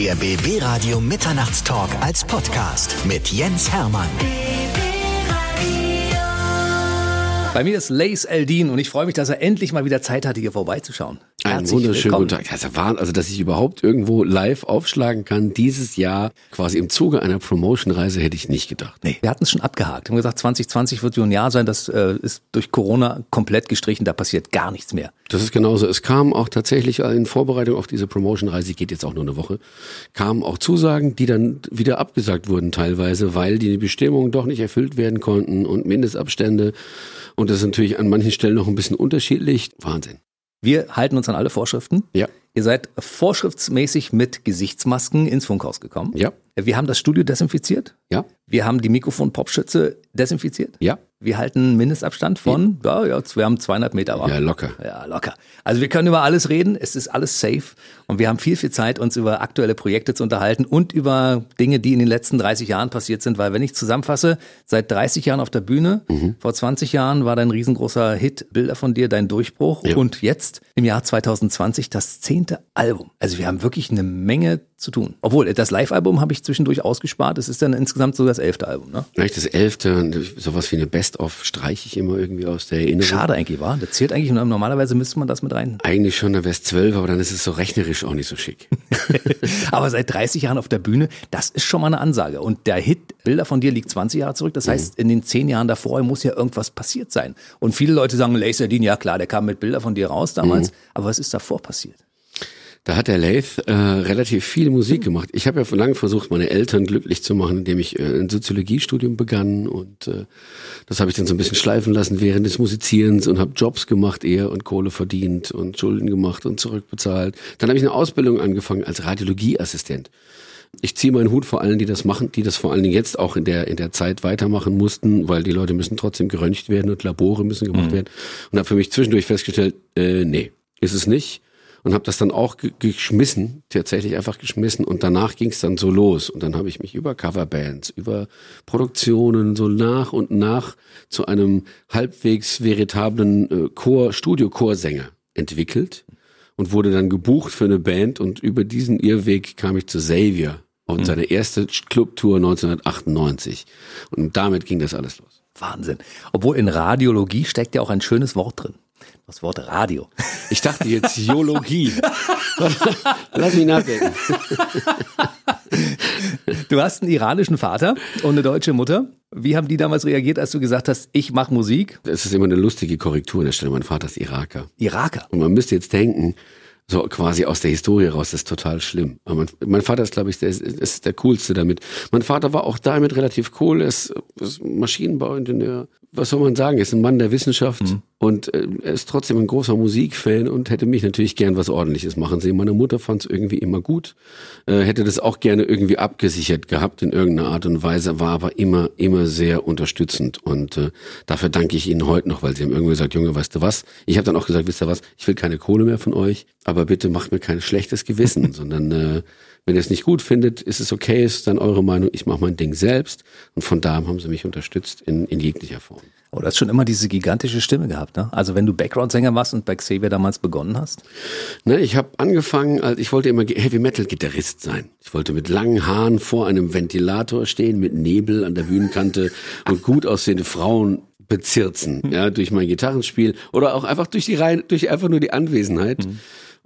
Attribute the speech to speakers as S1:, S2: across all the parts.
S1: Der BB Radio Mitternachtstalk als Podcast mit Jens Hermann.
S2: Bei mir ist Lace Eldin und ich freue mich, dass er endlich mal wieder Zeit hatte, hier vorbeizuschauen.
S3: Einen wunderschönen guten Tag. Also, also, dass ich überhaupt irgendwo live aufschlagen kann, dieses Jahr quasi im Zuge einer Promotion-Reise hätte ich nicht gedacht.
S2: Nee, wir hatten es schon abgehakt. Wir haben gesagt, 2020 wird so ein Jahr sein, das äh, ist durch Corona komplett gestrichen, da passiert gar nichts mehr.
S3: Das ist genauso. Es kam auch tatsächlich in Vorbereitung auf diese Promotion-Reise, geht jetzt auch nur eine Woche, kamen auch Zusagen, die dann wieder abgesagt wurden teilweise, weil die Bestimmungen doch nicht erfüllt werden konnten und Mindestabstände. Und das ist natürlich an manchen Stellen noch ein bisschen unterschiedlich. Wahnsinn.
S2: Wir halten uns an alle Vorschriften.
S3: Ja.
S2: Ihr seid vorschriftsmäßig mit Gesichtsmasken ins Funkhaus gekommen.
S3: Ja.
S2: Wir haben das Studio desinfiziert.
S3: Ja.
S2: Wir haben die Mikrofon-Popschütze desinfiziert.
S3: Ja.
S2: Wir halten Mindestabstand von, ja, ja, wir haben 200 Meter.
S3: Ja, locker.
S2: Ja, locker. Also wir können über alles reden, es ist alles safe und wir haben viel, viel Zeit, uns über aktuelle Projekte zu unterhalten und über Dinge, die in den letzten 30 Jahren passiert sind, weil wenn ich zusammenfasse, seit 30 Jahren auf der Bühne, mhm. vor 20 Jahren war dein riesengroßer Hit, Bilder von dir, dein Durchbruch ja. und jetzt im Jahr 2020 das zehnte Album. Also wir haben wirklich eine Menge zu tun. Obwohl, das Live-Album habe ich zwischendurch ausgespart. Es ist dann insgesamt so das elfte Album, ne?
S3: Vielleicht das elfte, sowas wie eine Best-of streiche ich immer irgendwie aus der Erinnerung.
S2: Schade eigentlich, war. Das zählt eigentlich, normalerweise müsste man das mit rein.
S3: Eigentlich schon, dann wäre es zwölf, aber dann ist es so rechnerisch auch nicht so schick.
S2: aber seit 30 Jahren auf der Bühne, das ist schon mal eine Ansage. Und der Hit Bilder von dir liegt 20 Jahre zurück. Das mhm. heißt, in den zehn Jahren davor muss ja irgendwas passiert sein. Und viele Leute sagen, Laserdin, ja klar, der kam mit Bilder von dir raus damals. Mhm. Aber was ist davor passiert?
S3: Da hat der Lath äh, relativ viel Musik gemacht. Ich habe ja von lange versucht, meine Eltern glücklich zu machen, indem ich äh, ein Soziologiestudium begann und äh, das habe ich dann so ein bisschen schleifen lassen während des Musizierens und habe Jobs gemacht eher und Kohle verdient und Schulden gemacht und zurückbezahlt. Dann habe ich eine Ausbildung angefangen als Radiologieassistent. Ich ziehe meinen Hut vor allen, die das machen, die das vor allen Dingen jetzt auch in der in der Zeit weitermachen mussten, weil die Leute müssen trotzdem geröntgt werden und Labore müssen gemacht mhm. werden. Und habe für mich zwischendurch festgestellt, äh, nee, ist es nicht und habe das dann auch geschmissen, tatsächlich einfach geschmissen und danach ging es dann so los und dann habe ich mich über Coverbands, über Produktionen so nach und nach zu einem halbwegs veritablen äh, Chor, Studio-Chorsänger entwickelt und wurde dann gebucht für eine Band und über diesen Irrweg kam ich zu Xavier und mhm. seine erste Clubtour 1998 und damit ging das alles los.
S2: Wahnsinn. Obwohl in Radiologie steckt ja auch ein schönes Wort drin. Das Wort Radio.
S3: Ich dachte jetzt Geologie. Lass mich nachdenken.
S2: Du hast einen iranischen Vater und eine deutsche Mutter. Wie haben die damals reagiert, als du gesagt hast, ich mache Musik?
S3: Das ist immer eine lustige Korrektur an der Stelle. Mein Vater ist Iraker.
S2: Iraker.
S3: Und man müsste jetzt denken, so quasi aus der Historie raus, das ist total schlimm. Aber mein, mein Vater ist, glaube ich, der, ist der coolste damit. Mein Vater war auch damit relativ cool, er ist, ist Maschinenbauingenieur, was soll man sagen, er ist ein Mann der Wissenschaft mhm. und äh, er ist trotzdem ein großer Musikfan und hätte mich natürlich gern was ordentliches machen sehen. Meine Mutter fand es irgendwie immer gut, äh, hätte das auch gerne irgendwie abgesichert gehabt in irgendeiner Art und Weise, war aber immer, immer sehr unterstützend und äh, dafür danke ich Ihnen heute noch, weil Sie haben irgendwie gesagt, Junge, weißt du was? Ich habe dann auch gesagt, wisst ihr was, ich will keine Kohle mehr von euch, aber bitte macht mir kein schlechtes Gewissen, sondern äh, wenn ihr es nicht gut findet, ist es okay, ist dann eure Meinung, ich mache mein Ding selbst. Und von da haben sie mich unterstützt in, in jeglicher Form.
S2: Oh, du hast schon immer diese gigantische Stimme gehabt, ne? Also wenn du Background-Sänger warst und bei Xavier damals begonnen hast?
S3: Ne, ich habe angefangen, als ich wollte immer Heavy-Metal-Gitarrist sein. Ich wollte mit langen Haaren vor einem Ventilator stehen, mit Nebel an der Bühnenkante und gut aussehende Frauen bezirzen, ja, durch mein Gitarrenspiel oder auch einfach durch die Reihe, durch einfach nur die Anwesenheit. Mhm.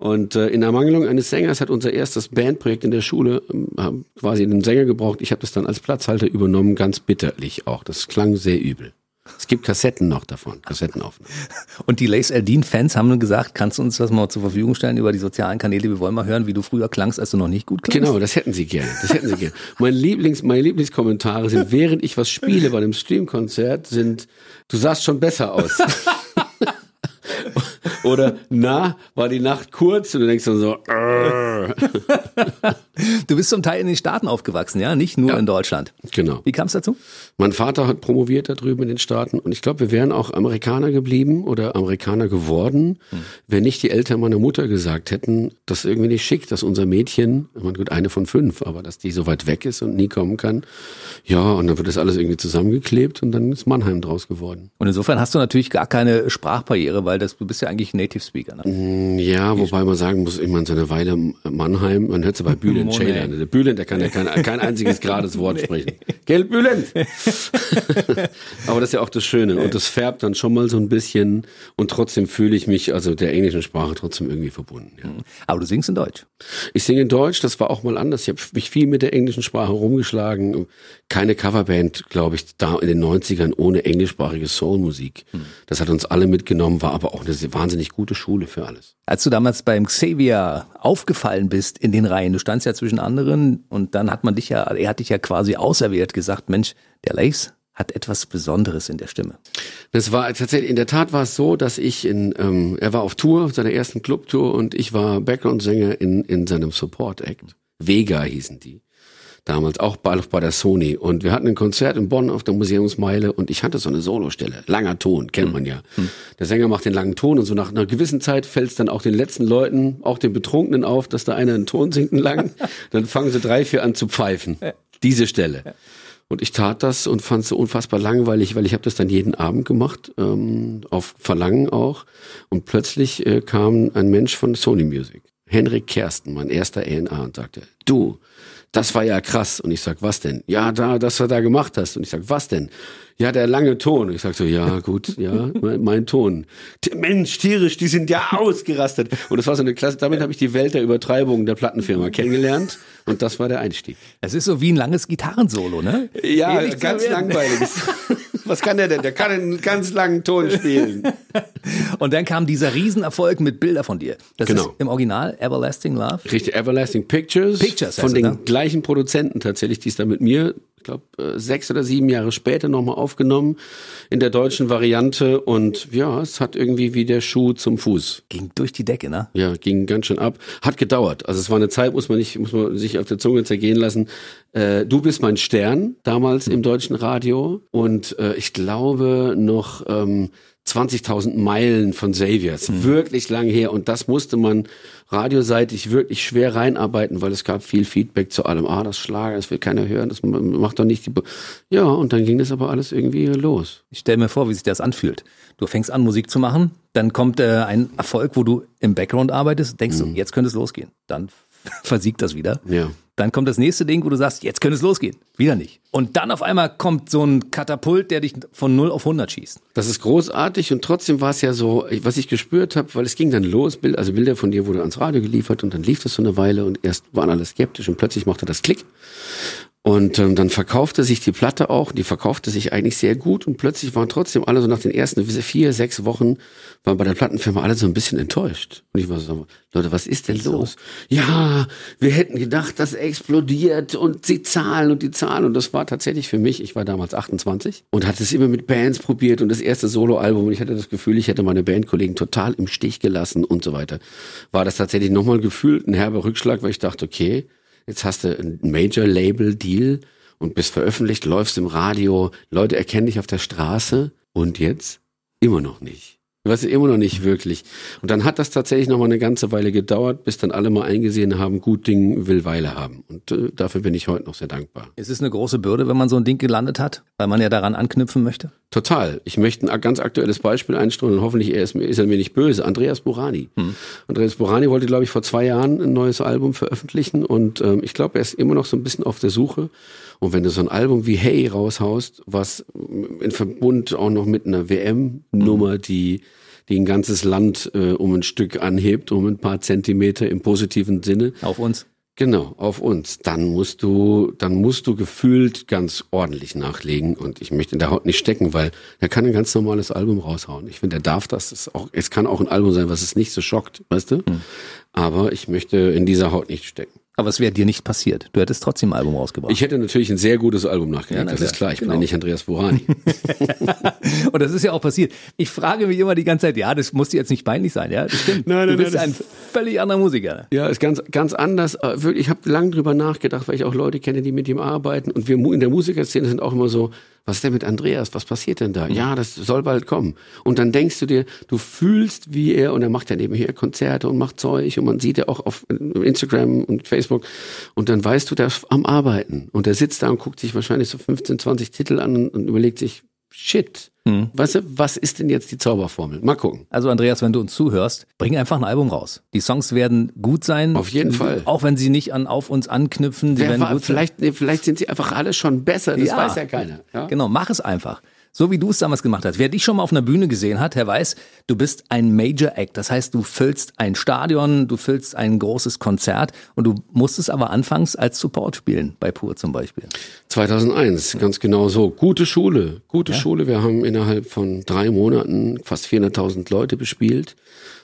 S3: Und äh, in Ermangelung eines Sängers hat unser erstes Bandprojekt in der Schule ähm, quasi einen Sänger gebraucht. Ich habe das dann als Platzhalter übernommen, ganz bitterlich auch. Das klang sehr übel. Es gibt Kassetten noch davon, Kassettenaufnahmen.
S2: Und die Lace Aldin-Fans haben nun gesagt, kannst du uns das mal zur Verfügung stellen über die sozialen Kanäle? Wir wollen mal hören, wie du früher klangst, als du noch nicht gut klangst.
S3: Genau, das hätten sie gerne. Das hätten sie gerne. Mein Lieblings, meine Lieblingskommentare sind, während ich was spiele bei einem Streamkonzert, sind, du sahst schon besser aus. Oder na, war die Nacht kurz und du denkst dann so.
S2: du bist zum Teil in den Staaten aufgewachsen, ja, nicht nur ja, in Deutschland.
S3: Genau.
S2: Wie kam es dazu?
S3: Mein Vater hat promoviert da drüben in den Staaten und ich glaube, wir wären auch Amerikaner geblieben oder Amerikaner geworden, hm. wenn nicht die Eltern meiner Mutter gesagt hätten, das ist irgendwie nicht schick, dass unser Mädchen, ich meine, gut, eine von fünf, aber dass die so weit weg ist und nie kommen kann. Ja, und dann wird das alles irgendwie zusammengeklebt und dann ist Mannheim draus geworden.
S2: Und insofern hast du natürlich gar keine Sprachbarriere, weil das, du bist ja eigentlich Native Speaker, ne?
S3: Mm, ja, wobei man sagen muss, ich meine, so eine Weile Mannheim, man hört es bei Bühlen Jay lernen. Der Bülent, der kann ja kein, kein einziges gerades Wort sprechen. Gell, Bülent? Aber das ist ja auch das Schöne. Und das färbt dann schon mal so ein bisschen. Und trotzdem fühle ich mich also der englischen Sprache trotzdem irgendwie verbunden. Ja. Mhm.
S2: Aber du singst in Deutsch.
S3: Ich singe in Deutsch. Das war auch mal anders. Ich habe mich viel mit der englischen Sprache rumgeschlagen. Keine Coverband, glaube ich, da in den 90ern ohne englischsprachige Soulmusik. Hm. Das hat uns alle mitgenommen, war aber auch eine wahnsinnig gute Schule für alles.
S2: Als du damals beim Xavier aufgefallen bist in den Reihen, du standst ja zwischen anderen und dann hat man dich ja, er hat dich ja quasi auserwählt gesagt, Mensch, der Lace hat etwas Besonderes in der Stimme.
S3: Das war tatsächlich, in der Tat war es so, dass ich in, ähm, er war auf Tour, seiner ersten Clubtour und ich war Background-Sänger in, in seinem Support-Act. Vega hießen die damals, auch bei, bei der Sony. Und wir hatten ein Konzert in Bonn auf der Museumsmeile und ich hatte so eine Solostelle. Langer Ton, kennt man ja. Hm. Der Sänger macht den langen Ton und so nach einer gewissen Zeit fällt es dann auch den letzten Leuten, auch den Betrunkenen auf, dass da einer einen Ton singt, einen langen. dann fangen sie drei, vier an zu pfeifen. Diese Stelle. Und ich tat das und fand es so unfassbar langweilig, weil ich habe das dann jeden Abend gemacht, ähm, auf Verlangen auch. Und plötzlich äh, kam ein Mensch von Sony Music, Henrik Kersten, mein erster A&A, und sagte, du, das war ja krass. Und ich sag, was denn? Ja, da, das du da gemacht hast. Und ich sag, was denn? Ja, der lange Ton. Ich sag so, ja, gut, ja, mein, mein Ton. Mensch, tierisch, die sind ja ausgerastet. Und das war so eine Klasse, damit habe ich die Welt der Übertreibung der Plattenfirma kennengelernt. Und das war der Einstieg.
S2: Es ist so wie ein langes Gitarrensolo, ne?
S3: Ja, ganz langweilig. Was kann der denn? Der kann einen ganz langen Ton spielen.
S2: Und dann kam dieser Riesenerfolg mit Bilder von dir. Das genau. ist im Original Everlasting Love.
S3: Richtig, Everlasting Pictures. Pictures von den ne? gleichen Produzenten tatsächlich, die es da mit mir ich glaube, äh, sechs oder sieben Jahre später nochmal aufgenommen in der deutschen Variante und ja, es hat irgendwie wie der Schuh zum Fuß.
S2: Ging durch die Decke, ne?
S3: Ja, ging ganz schön ab. Hat gedauert. Also es war eine Zeit, muss man nicht, muss man sich auf der Zunge zergehen lassen. Äh, du bist mein Stern damals im deutschen Radio und äh, ich glaube noch ähm, 20.000 Meilen von Saviors. Mhm. Wirklich lang her. Und das musste man radioseitig wirklich schwer reinarbeiten, weil es gab viel Feedback zu allem. Ah, das Schlager, das will keiner hören, das macht doch nicht die... Be ja, und dann ging das aber alles irgendwie los.
S2: Ich stell mir vor, wie sich das anfühlt. Du fängst an, Musik zu machen, dann kommt äh, ein Erfolg, wo du im Background arbeitest, denkst mhm. du, jetzt könnte es losgehen. Dann versiegt das wieder.
S3: Ja.
S2: Dann kommt das nächste Ding, wo du sagst, jetzt könnte es losgehen. Wieder nicht. Und dann auf einmal kommt so ein Katapult, der dich von 0 auf 100 schießt.
S3: Das ist großartig und trotzdem war es ja so, was ich gespürt habe, weil es ging dann los, also Bilder von dir wurde ans Radio geliefert und dann lief das so eine Weile und erst waren alle skeptisch und plötzlich machte das Klick. Und ähm, dann verkaufte sich die Platte auch, die verkaufte sich eigentlich sehr gut und plötzlich waren trotzdem alle so nach den ersten vier, sechs Wochen, waren bei der Plattenfirma alle so ein bisschen enttäuscht. Und ich war so, Leute, was ist denn los? Ja, wir hätten gedacht, das explodiert und sie zahlen und die zahlen. Und das war tatsächlich für mich, ich war damals 28 und hatte es immer mit Bands probiert und das erste Soloalbum und ich hatte das Gefühl, ich hätte meine Bandkollegen total im Stich gelassen und so weiter. War das tatsächlich nochmal gefühlt ein herber Rückschlag, weil ich dachte, okay, Jetzt hast du ein Major-Label-Deal und bist veröffentlicht, läufst im Radio, Leute erkennen dich auf der Straße und jetzt immer noch nicht. Du weißt immer noch nicht wirklich. Und dann hat das tatsächlich noch mal eine ganze Weile gedauert, bis dann alle mal eingesehen haben, gut Ding will Weile haben. Und äh, dafür bin ich heute noch sehr dankbar.
S2: Ist es eine große Bürde, wenn man so ein Ding gelandet hat, weil man ja daran anknüpfen möchte?
S3: Total. Ich möchte ein ganz aktuelles Beispiel einstellen und hoffentlich ist, ist er mir nicht böse. Andreas Burani. Hm. Andreas Burani wollte, glaube ich, vor zwei Jahren ein neues Album veröffentlichen und ähm, ich glaube, er ist immer noch so ein bisschen auf der Suche. Und wenn du so ein Album wie Hey raushaust, was in Verbund auch noch mit einer WM-Nummer, die die ein ganzes Land äh, um ein Stück anhebt, um ein paar Zentimeter im positiven Sinne.
S2: Auf uns.
S3: Genau, auf uns. Dann musst du, dann musst du gefühlt ganz ordentlich nachlegen und ich möchte in der Haut nicht stecken, weil er kann ein ganz normales Album raushauen. Ich finde, er darf das. Es, auch, es kann auch ein Album sein, was es nicht so schockt, weißt du? Hm. Aber ich möchte in dieser Haut nicht stecken.
S2: Aber es wäre dir nicht passiert. Du hättest trotzdem ein Album rausgebracht.
S3: Ich hätte natürlich ein sehr gutes Album nachgelegt. Ja, das ist klar. Ich genau. bin ja nicht Andreas Burani.
S2: und das ist ja auch passiert. Ich frage mich immer die ganze Zeit, ja, das muss dir jetzt nicht peinlich sein, ja? Das stimmt. Nein, nein, du bist nein, ein völlig anderer Musiker.
S3: Ja, ist ganz, ganz anders. Äh, ich habe lange drüber nachgedacht, weil ich auch Leute kenne, die mit ihm arbeiten. Und wir in der Musikerszene sind auch immer so, was ist denn mit Andreas? Was passiert denn da? Ja, das soll bald kommen. Und dann denkst du dir, du fühlst wie er und er macht ja nebenher Konzerte und macht Zeug und man sieht ja auch auf Instagram und Facebook und dann weißt du, der ist am Arbeiten und er sitzt da und guckt sich wahrscheinlich so 15, 20 Titel an und überlegt sich, shit, Mhm. Weißt du, was ist denn jetzt die Zauberformel? Mal gucken.
S2: Also Andreas, wenn du uns zuhörst, bring einfach ein Album raus. Die Songs werden gut sein.
S3: Auf jeden Fall.
S2: Auch wenn sie nicht an auf uns anknüpfen.
S3: Wer war, vielleicht, nee, vielleicht sind sie einfach alle schon besser. Das ja. weiß ja keiner. Ja?
S2: Genau, mach es einfach so wie du es damals gemacht hast. Wer dich schon mal auf einer Bühne gesehen hat, der weiß, du bist ein Major Act. Das heißt, du füllst ein Stadion, du füllst ein großes Konzert und du musstest aber anfangs als Support spielen, bei Pur zum Beispiel.
S3: 2001, ganz genau so. Gute Schule, gute ja. Schule. Wir haben innerhalb von drei Monaten fast 400.000 Leute bespielt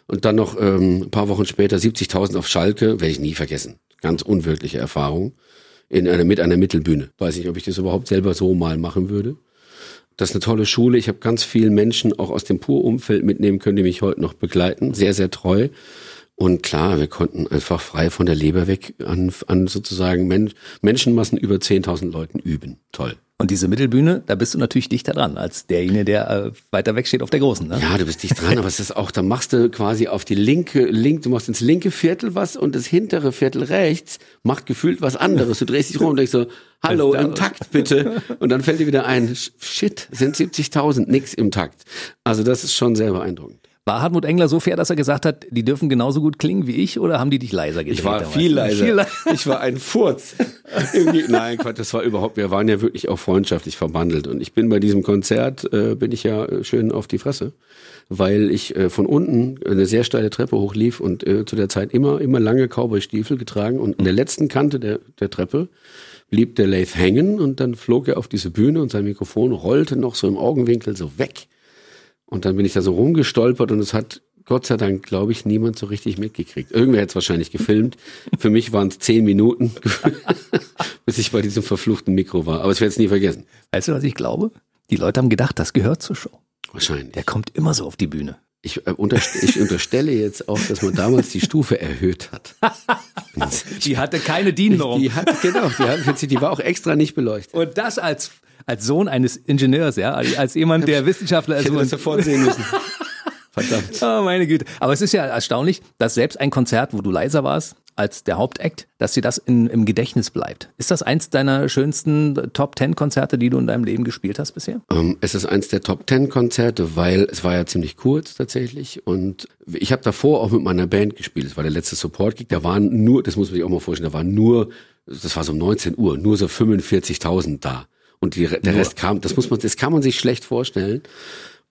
S3: und dann noch ähm, ein paar Wochen später 70.000 auf Schalke, werde ich nie vergessen. Ganz unwirkliche Erfahrung in einer, mit einer Mittelbühne. Weiß nicht, ob ich das überhaupt selber so mal machen würde. Das ist eine tolle Schule. Ich habe ganz viele Menschen auch aus dem Pur-Umfeld mitnehmen können, die mich heute noch begleiten. Sehr, sehr treu. Und klar, wir konnten einfach frei von der Leber weg an, an sozusagen Men Menschenmassen über 10.000 Leuten üben. Toll.
S2: Und diese Mittelbühne, da bist du natürlich dichter dran als derjenige, der äh, weiter weg steht auf der großen. Ne?
S3: Ja, du bist dicht dran, aber es ist auch, da machst du quasi auf die linke, link, du machst ins linke Viertel was und das hintere Viertel rechts macht gefühlt was anderes. Du drehst dich rum und denkst so, hallo, im Takt bitte. Und dann fällt dir wieder ein, shit, sind 70.000, nix im Takt. Also das ist schon sehr beeindruckend.
S2: War Hartmut Engler so fair, dass er gesagt hat, die dürfen genauso gut klingen wie ich oder haben die dich leiser gedreht?
S3: Ich war viel leiser. viel leiser. Ich war ein Furz. Nein, Quatsch, das war überhaupt, wir waren ja wirklich auch freundschaftlich verbandelt. Und ich bin bei diesem Konzert, äh, bin ich ja äh, schön auf die Fresse, weil ich äh, von unten eine sehr steile Treppe hochlief und äh, zu der Zeit immer, immer lange Cowboy-Stiefel getragen. Und in der letzten Kante der, der Treppe blieb der Lath hängen und dann flog er auf diese Bühne und sein Mikrofon rollte noch so im Augenwinkel so weg. Und dann bin ich da so rumgestolpert und es hat Gott sei Dank, glaube ich, niemand so richtig mitgekriegt. Irgendwer hat es wahrscheinlich gefilmt. Für mich waren es zehn Minuten, bis ich bei diesem verfluchten Mikro war. Aber ich werde es nie vergessen.
S2: Weißt du, was ich glaube? Die Leute haben gedacht, das gehört zur Show.
S3: Wahrscheinlich.
S2: Der kommt immer so auf die Bühne.
S3: Ich, äh, unterst ich unterstelle jetzt auch, dass man damals die Stufe erhöht hat.
S2: die hatte keine DIN-Norm.
S3: Die hat, genau, die, hat, die war auch extra nicht beleuchtet.
S2: Und das als als Sohn eines Ingenieurs, ja, als jemand, der Wissenschaftler ist.
S3: Ich hätte das sofort sehen müssen.
S2: Verdammt. Oh, meine Güte. Aber es ist ja erstaunlich, dass selbst ein Konzert, wo du leiser warst als der Hauptakt, dass dir das in, im Gedächtnis bleibt. Ist das eins deiner schönsten Top Ten Konzerte, die du in deinem Leben gespielt hast bisher?
S3: Um, ähm, es ist eins der Top Ten Konzerte, weil es war ja ziemlich kurz tatsächlich und ich habe davor auch mit meiner Band gespielt. Es war der letzte Support Gig. Da waren nur, das muss man sich auch mal vorstellen, da waren nur, das war so um 19 Uhr, nur so 45.000 da und die, der Rest kam. Das muss man, das kann man sich schlecht vorstellen.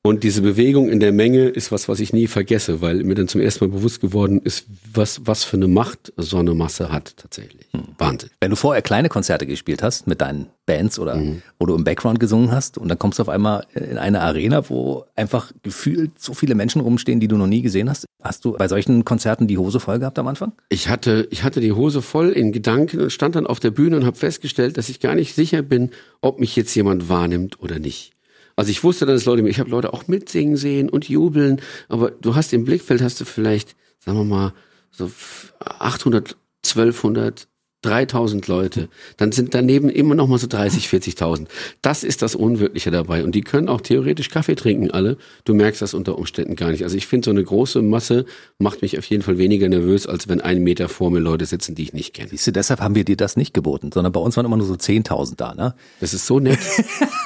S3: Und diese Bewegung in der Menge ist was, was ich nie vergesse, weil mir dann zum ersten Mal bewusst geworden ist, was, was für eine Macht so eine Masse hat tatsächlich. Hm. Wahnsinn.
S2: Wenn du vorher kleine Konzerte gespielt hast mit deinen Bands oder mhm. wo du im Background gesungen hast und dann kommst du auf einmal in eine Arena, wo einfach gefühlt so viele Menschen rumstehen, die du noch nie gesehen hast. Hast du bei solchen Konzerten die Hose voll gehabt am Anfang?
S3: Ich hatte, ich hatte die Hose voll in Gedanken und stand dann auf der Bühne und habe festgestellt, dass ich gar nicht sicher bin, ob mich jetzt jemand wahrnimmt oder nicht. Also ich wusste, dass Leute, ich habe Leute auch mitsingen sehen und jubeln, aber du hast im Blickfeld hast du vielleicht, sagen wir mal, so 800, 1200 3000 Leute, dann sind daneben immer noch mal so 30, 40.000. Das ist das Unwirkliche dabei. Und die können auch theoretisch Kaffee trinken, alle. Du merkst das unter Umständen gar nicht. Also ich finde, so eine große Masse macht mich auf jeden Fall weniger nervös, als wenn einen Meter vor mir Leute sitzen, die ich nicht kenne.
S2: Siehst du, deshalb haben wir dir das nicht geboten, sondern bei uns waren immer nur so 10.000 da, ne?
S3: Das ist so nett.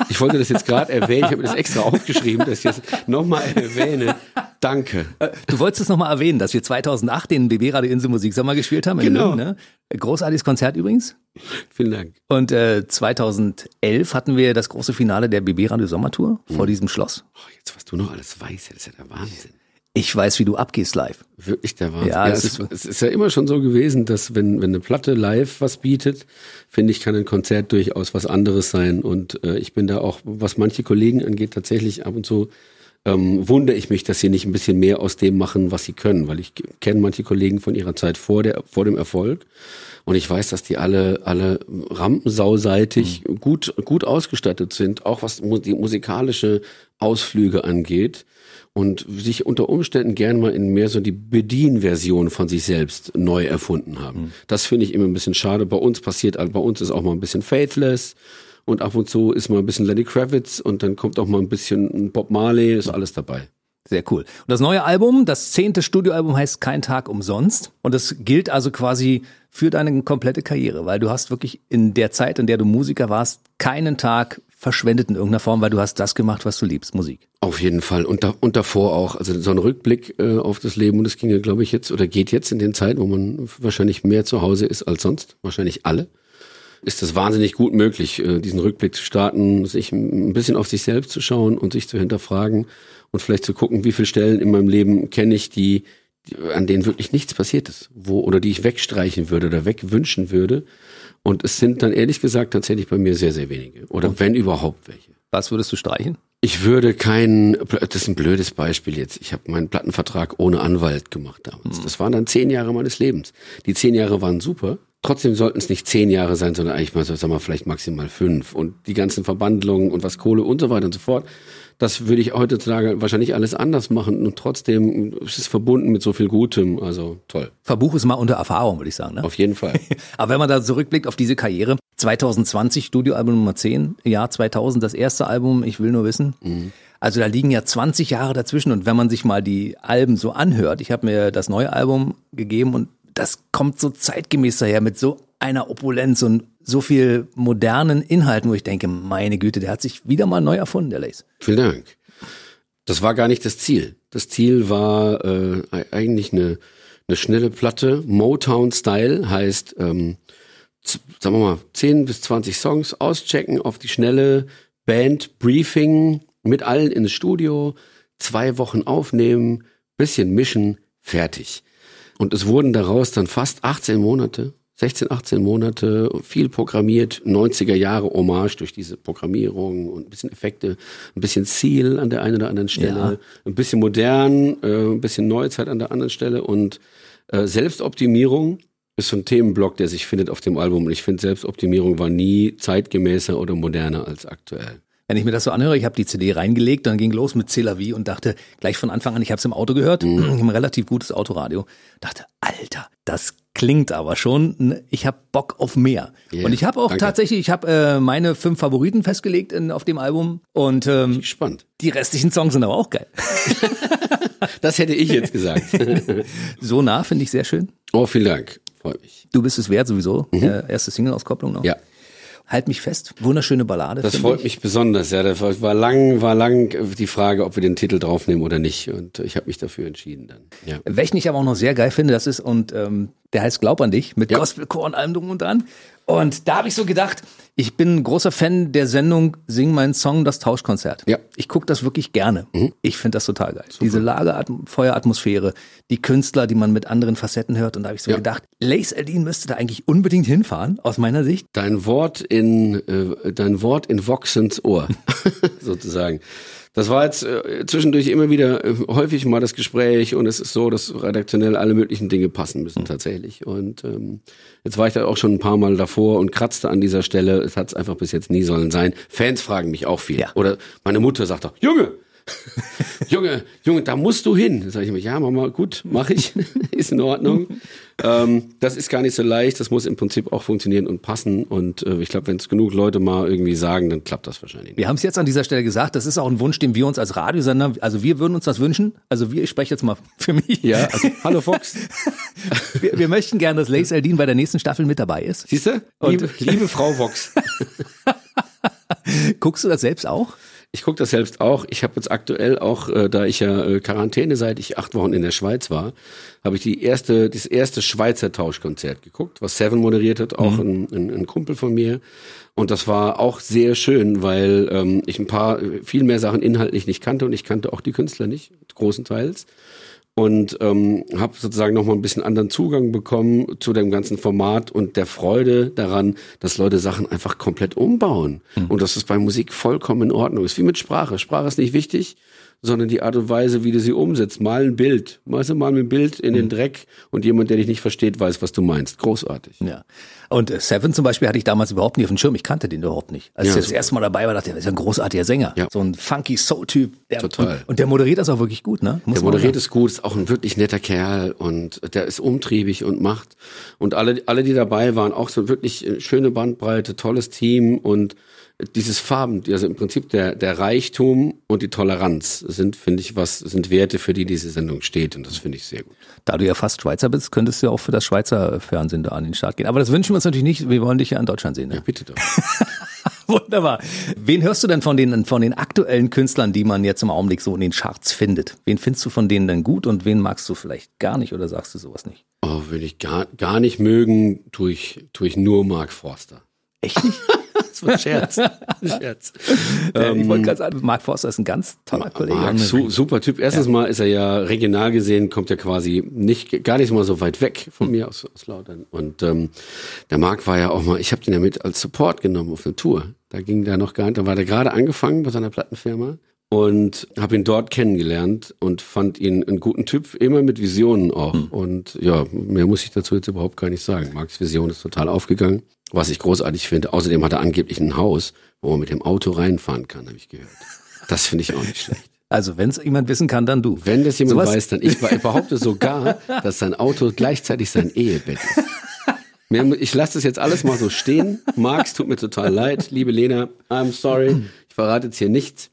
S3: Ich wollte das jetzt gerade erwähnen. Ich habe mir das extra aufgeschrieben, dass ich das nochmal erwähne. Danke.
S2: Äh, du wolltest es nochmal erwähnen, dass wir 2008 den BB Radio Insel Musiksommer gespielt haben.
S3: Genau. Lünen, ne?
S2: Großartiges Konzert übrigens.
S3: Vielen Dank.
S2: Und äh, 2011 hatten wir das große Finale der BB Radio Sommertour mhm. vor diesem Schloss.
S3: Oh, jetzt, was du noch alles weißt, das ist ja der Wahnsinn.
S2: Ich weiß, wie du abgehst live.
S3: Wirklich der Wahnsinn. Ja, ja es, ist, es ist ja immer schon so gewesen, dass wenn, wenn eine Platte live was bietet, finde ich, kann ein Konzert durchaus was anderes sein. Und äh, ich bin da auch, was manche Kollegen angeht, tatsächlich ab und zu ähm, wundere ich mich, dass sie nicht ein bisschen mehr aus dem machen, was sie können, weil ich kenne manche Kollegen von ihrer Zeit vor, der, vor dem Erfolg und ich weiß, dass die alle, alle rampensauseitig mhm. gut, gut ausgestattet sind, auch was die musikalische Ausflüge angeht und sich unter Umständen gern mal in mehr so die Bedienversion von sich selbst neu erfunden haben. Mhm. Das finde ich immer ein bisschen schade. Bei uns passiert, bei uns ist auch mal ein bisschen Faithless und ab und zu ist mal ein bisschen Lenny Kravitz und dann kommt auch mal ein bisschen Bob Marley, ist alles dabei.
S2: Sehr cool. Und das neue Album, das zehnte Studioalbum heißt Kein Tag umsonst. Und das gilt also quasi für deine komplette Karriere, weil du hast wirklich in der Zeit, in der du Musiker warst, keinen Tag verschwendet in irgendeiner Form, weil du hast das gemacht, was du liebst, Musik.
S3: Auf jeden Fall. Und, da, und davor auch. Also so ein Rückblick äh, auf das Leben. Und es ging ja, glaube ich, jetzt oder geht jetzt in den Zeiten, wo man wahrscheinlich mehr zu Hause ist als sonst. Wahrscheinlich alle. Ist das wahnsinnig gut möglich, äh, diesen Rückblick zu starten, sich ein bisschen auf sich selbst zu schauen und sich zu hinterfragen und vielleicht zu gucken, wie viele Stellen in meinem Leben kenne ich, die, an denen wirklich nichts passiert ist, wo oder die ich wegstreichen würde oder wegwünschen würde. Und es sind dann ehrlich gesagt tatsächlich bei mir sehr, sehr wenige. Oder okay. wenn überhaupt welche.
S2: Was würdest du streichen?
S3: Ich würde keinen, das ist ein blödes Beispiel jetzt. Ich habe meinen Plattenvertrag ohne Anwalt gemacht damals. Hm. Das waren dann zehn Jahre meines Lebens. Die zehn Jahre waren super. Trotzdem sollten es nicht zehn Jahre sein, sondern eigentlich mal, sagen wir, vielleicht maximal fünf. Und die ganzen Verbandlungen und was Kohle und so weiter und so fort. Das würde ich heutzutage wahrscheinlich alles anders machen und trotzdem ist es verbunden mit so viel Gutem. Also toll.
S2: Verbuch ist mal unter Erfahrung, würde ich sagen. Ne?
S3: Auf jeden Fall.
S2: Aber wenn man da zurückblickt auf diese Karriere, 2020 Studioalbum Nummer 10, Jahr 2000 das erste Album, ich will nur wissen. Mhm. Also da liegen ja 20 Jahre dazwischen und wenn man sich mal die Alben so anhört, ich habe mir das neue Album gegeben und das kommt so zeitgemäß daher mit so einer Opulenz und so viel modernen Inhalten, wo ich denke, meine Güte, der hat sich wieder mal neu erfunden, der Lace.
S3: Vielen Dank. Das war gar nicht das Ziel. Das Ziel war äh, eigentlich eine, eine schnelle Platte, Motown-Style, heißt, ähm, sagen wir mal, 10 bis 20 Songs auschecken auf die schnelle Band, Briefing, mit allen ins Studio, zwei Wochen aufnehmen, bisschen mischen, fertig. Und es wurden daraus dann fast 18 Monate 16, 18 Monate, viel programmiert, 90er Jahre Hommage durch diese Programmierung und ein bisschen Effekte, ein bisschen Ziel an der einen oder anderen Stelle, ja. ein bisschen modern, äh, ein bisschen Neuzeit an der anderen Stelle und äh, Selbstoptimierung ist so ein Themenblock, der sich findet auf dem Album. Und ich finde, Selbstoptimierung war nie zeitgemäßer oder moderner als aktuell.
S2: Wenn ich mir das so anhöre, ich habe die CD reingelegt, dann ging los mit Celavi und dachte gleich von Anfang an, ich habe es im Auto gehört, mhm. ich habe ein relativ gutes Autoradio, dachte, Alter, das klingt aber schon, ich habe Bock auf mehr. Yeah, und ich habe auch danke. tatsächlich, ich habe äh, meine fünf Favoriten festgelegt in, auf dem Album und ähm,
S3: spannend.
S2: Die restlichen Songs sind aber auch geil.
S3: das hätte ich jetzt gesagt.
S2: so nah finde ich sehr schön.
S3: Oh, vielen Dank. Freut mich.
S2: Du bist es wert sowieso. Mhm. Äh, erste Single-Auskopplung noch.
S3: Ja.
S2: Halt mich fest. Wunderschöne Ballade.
S3: Das freut ich. mich besonders. Ja, das war lang, war lang die Frage, ob wir den Titel draufnehmen oder nicht. Und ich habe mich dafür entschieden dann. Ja.
S2: Welchen ich aber auch noch sehr geil finde, das ist und ähm, der heißt Glaub an dich mit ja. Gospelchor und allem drum und dran. Und da habe ich so gedacht, ich bin ein großer Fan der Sendung Sing meinen Song, das Tauschkonzert.
S3: Ja.
S2: Ich gucke das wirklich gerne. Mhm. Ich finde das total geil. Super. Diese Lagerfeueratmosphäre, die Künstler, die man mit anderen Facetten hört. Und da habe ich so ja. gedacht, Lace Eldin müsste da eigentlich unbedingt hinfahren, aus meiner Sicht.
S3: Dein Wort in, äh, dein Wort in Voxens Ohr, sozusagen. Das war jetzt äh, zwischendurch immer wieder äh, häufig mal das Gespräch und es ist so, dass redaktionell alle möglichen Dinge passen müssen mhm. tatsächlich. Und ähm, jetzt war ich da auch schon ein paar Mal davor und kratzte an dieser Stelle. Es hat es einfach bis jetzt nie sollen sein. Fans fragen mich auch viel. Ja. Oder meine Mutter sagt doch, Junge, Junge, Junge, da musst du hin. Sage ich mir, ja, Mama, gut, mache ich, ist in Ordnung. ähm, das ist gar nicht so leicht, das muss im Prinzip auch funktionieren und passen. Und äh, ich glaube, wenn es genug Leute mal irgendwie sagen, dann klappt das wahrscheinlich.
S2: Wir haben es jetzt an dieser Stelle gesagt, das ist auch ein Wunsch, den wir uns als Radiosender, also wir würden uns das wünschen. Also wir, ich spreche jetzt mal für mich.
S3: Ja, also, hallo Fox.
S2: wir, wir, möchten gerne, dass Lace Aldin bei der nächsten Staffel mit dabei ist.
S3: Siehst du? Liebe, liebe Frau Vox.
S2: Guckst du das selbst auch?
S3: Ich gucke das selbst auch. Ich habe jetzt aktuell auch, äh, da ich ja äh, Quarantäne seit ich acht Wochen in der Schweiz war, habe ich die erste, das erste Schweizer Tauschkonzert geguckt, was Seven moderiert hat, auch mhm. ein, ein, ein, Kumpel von mir. Und das war auch sehr schön, weil ähm, ich ein paar, viel mehr Sachen inhaltlich nicht kannte und ich kannte auch die Künstler nicht, großenteils und ähm, habe sozusagen noch mal ein bisschen anderen Zugang bekommen zu dem ganzen Format und der Freude daran, dass Leute Sachen einfach komplett umbauen mhm. und dass es bei Musik vollkommen in Ordnung ist. Wie mit Sprache. Sprache ist nicht wichtig, sondern die Art und Weise, wie du sie umsetzt. Mal ein Bild. Weißt du, mal ein Bild in den mhm. Dreck und jemand, der dich nicht versteht, weiß, was du meinst. Großartig.
S2: Ja. Und äh, Seven zum Beispiel hatte ich damals überhaupt nicht auf dem Schirm. Ich kannte den überhaupt nicht. Als ja, ich das so. erste Mal dabei war, dachte ich, das ist ein großartiger Sänger. Ja. So ein funky Soul-Typ.
S3: Total.
S2: Und, und, der moderiert das auch wirklich gut, ne?
S3: Muss der moderiert es gut, ist auch ein wirklich netter Kerl und der ist umtriebig und macht. Und alle, alle, die dabei waren, auch so wirklich äh, schöne Bandbreite, tolles Team und dieses Farben, also im Prinzip der, der Reichtum und die Toleranz sind, finde ich, was sind Werte, für die diese Sendung steht und das finde ich sehr gut.
S2: Da du ja fast Schweizer bist, könntest du ja auch für das Schweizer Fernsehen da an den Start gehen. Aber das wünschen wir uns natürlich nicht. Wir wollen dich ja in Deutschland sehen. Ne?
S3: Ja, bitte doch.
S2: Wunderbar. Wen hörst du denn von den, von den aktuellen Künstlern, die man jetzt im Augenblick so in den Charts findet? Wen findest du von denen denn gut und wen magst du vielleicht gar nicht oder sagst du sowas nicht?
S3: Oh, will ich gar, gar nicht mögen, tue ich, tue ich nur Mark Forster.
S2: Echt nicht?
S3: war ein Scherz. Scherz.
S2: Ähm, ich wollte gerade sagen, Mark Forster ist ein ganz toller Kollege.
S3: Mark, su super Typ. Erstens ja. mal ist er ja regional gesehen, kommt er quasi nicht, gar nicht mal so weit weg von mir aus, aus Lautern. Und ähm, der Mark war ja auch mal, ich habe den ja mit als Support genommen auf eine Tour. Da ging der noch gar nicht, da war der gerade angefangen bei seiner Plattenfirma und habe ihn dort kennengelernt und fand ihn einen guten Typ, immer mit Visionen auch. Mhm. Und ja, mehr muss ich dazu jetzt überhaupt gar nicht sagen. Marks Vision ist total aufgegangen, was ich großartig finde. Außerdem hat er angeblich ein Haus, wo man mit dem Auto reinfahren kann, habe ich gehört. Das finde ich auch nicht schlecht.
S2: Also wenn es jemand wissen kann, dann du.
S3: Wenn das jemand so weiß, dann ich, ich behaupte sogar, dass sein Auto gleichzeitig sein Ehebett ist. Ich lasse das jetzt alles mal so stehen. Marx, tut mir total leid. Liebe Lena, I'm sorry. Ich verrate jetzt hier nichts.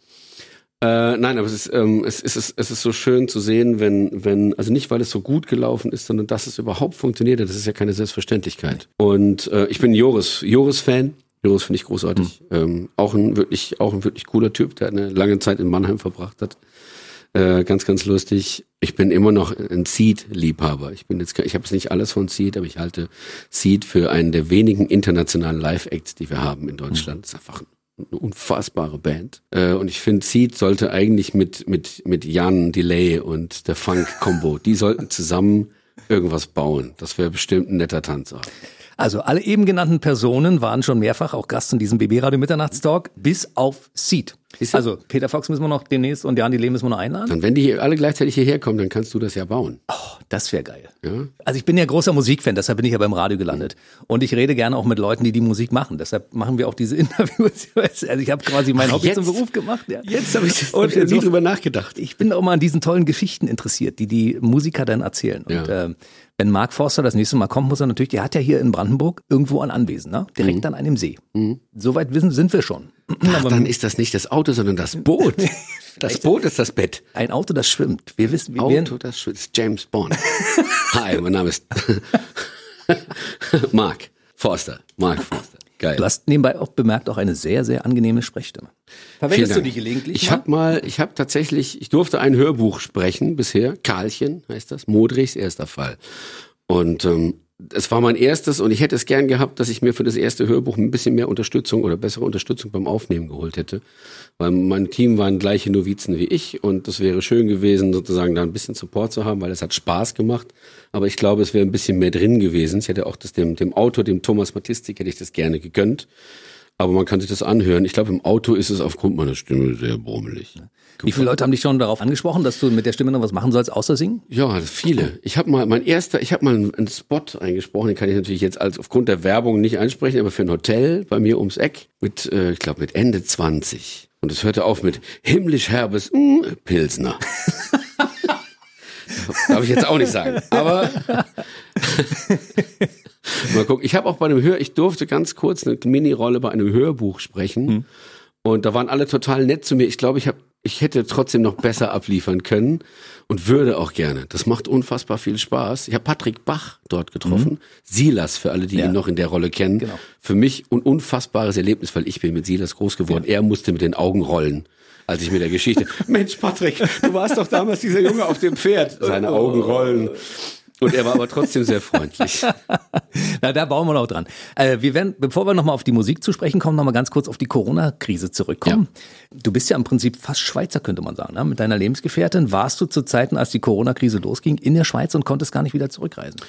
S3: Äh, nein, aber es ist, ähm, es, ist, es ist so schön zu sehen, wenn, wenn, also nicht, weil es so gut gelaufen ist, sondern dass es überhaupt funktioniert. Das ist ja keine Selbstverständlichkeit. Und äh, ich bin Joris, Joris-Fan. Joris finde ich großartig. Mhm. Ähm, auch ein wirklich, auch ein wirklich cooler Typ, der eine lange Zeit in Mannheim verbracht hat. Äh, ganz, ganz lustig. Ich bin immer noch ein Seed-Liebhaber. Ich bin jetzt, ich habe es nicht alles von Seed, aber ich halte Seed für einen der wenigen internationalen Live-Acts, die wir haben in Deutschland. Mhm. Das ist einfach eine unfassbare Band. Äh, und ich finde, Seed sollte eigentlich mit, mit, mit Jan Delay und der Funk-Combo, die sollten zusammen irgendwas bauen. Das wäre bestimmt ein netter Tanzabend.
S2: Also alle eben genannten Personen waren schon mehrfach auch Gast in diesem BB-Radio Mitternachtstalk, bis auf Seed. Also Peter Fox müssen wir noch demnächst und Jan Delay müssen wir noch einladen.
S3: Dann, wenn die alle gleichzeitig hierher kommen, dann kannst du das ja bauen.
S2: Oh, das wäre geil. Ja? Also ich bin ja großer Musikfan, deshalb bin ich ja beim Radio gelandet. Und ich rede gerne auch mit Leuten, die die Musik machen. Deshalb machen wir auch diese Interviews. Also ich habe quasi mein Ach, Hobby jetzt, zum Beruf gemacht. Ja.
S3: Jetzt habe ich, und, hab ich nie drüber nachgedacht.
S2: Ich bin auch mal an diesen tollen Geschichten interessiert, die die Musiker dann erzählen. Und ja. äh, wenn Mark Forster das nächste Mal kommt, muss er natürlich, der hat ja hier in Brandenburg irgendwo ein Anwesen, ne? direkt mhm. an einem See. Mhm. Soweit wissen, sind wir schon.
S3: Ach, dann ist das nicht das Auto, sondern das Boot. Das Boot ist das Bett.
S2: Ein Auto, das schwimmt. Wir wissen, wie
S3: Auto, das schwimmt. James Bond. Hi, mein Name ist Mark Forster. Mark Forster. Geil.
S2: Du hast nebenbei auch bemerkt auch eine sehr, sehr angenehme Sprechstimme.
S3: Verwendest du die gelegentlich? Ich habe mal, ich habe tatsächlich, ich durfte ein Hörbuch sprechen bisher. Karlchen heißt das. Modrichs erster Fall. Und ähm, es war mein erstes und ich hätte es gern gehabt, dass ich mir für das erste Hörbuch ein bisschen mehr Unterstützung oder bessere Unterstützung beim Aufnehmen geholt hätte. Weil mein Team waren gleiche Novizen wie ich und das wäre schön gewesen, sozusagen da ein bisschen Support zu haben, weil es hat Spaß gemacht. Aber ich glaube, es wäre ein bisschen mehr drin gewesen. Ich hätte auch das dem, dem Autor, dem Thomas Matistik, hätte ich das gerne gegönnt aber man kann sich das anhören. Ich glaube, im Auto ist es aufgrund meiner Stimme sehr brummelig.
S2: Wie viele Leute haben dich schon darauf angesprochen, dass du mit der Stimme noch was machen sollst, außer singen?
S3: Ja, viele. Ich habe mal mein erster, ich habe mal einen Spot eingesprochen, den kann ich natürlich jetzt als aufgrund der Werbung nicht einsprechen, aber für ein Hotel bei mir ums Eck mit, äh, ich glaube, mit Ende 20. Und es hörte auf mit himmlisch herbes mm, Pilsner. Darf ich jetzt auch nicht sagen. Aber Mal gucken. Ich habe auch bei einem Hör, ich durfte ganz kurz eine Mini-Rolle bei einem Hörbuch sprechen. Hm. Und da waren alle total nett zu mir. Ich glaube, ich habe, ich hätte trotzdem noch besser abliefern können und würde auch gerne. Das macht unfassbar viel Spaß. Ich habe Patrick Bach dort getroffen. Mhm. Silas, für alle, die ja. ihn noch in der Rolle kennen. Genau. Für mich ein unfassbares Erlebnis, weil ich bin mit Silas groß geworden. Ja. Er musste mit den Augen rollen als ich mit der Geschichte, Mensch Patrick, du warst doch damals dieser Junge auf dem Pferd. Seine Augen rollen. Und er war aber trotzdem sehr freundlich.
S2: Na, da bauen wir noch dran. Äh, wir werden, bevor wir nochmal auf die Musik zu sprechen kommen, nochmal ganz kurz auf die Corona-Krise zurückkommen. Ja. Du bist ja im Prinzip fast Schweizer, könnte man sagen. Ne? Mit deiner Lebensgefährtin warst du zu Zeiten, als die Corona-Krise losging, in der Schweiz und konntest gar nicht wieder zurückreisen.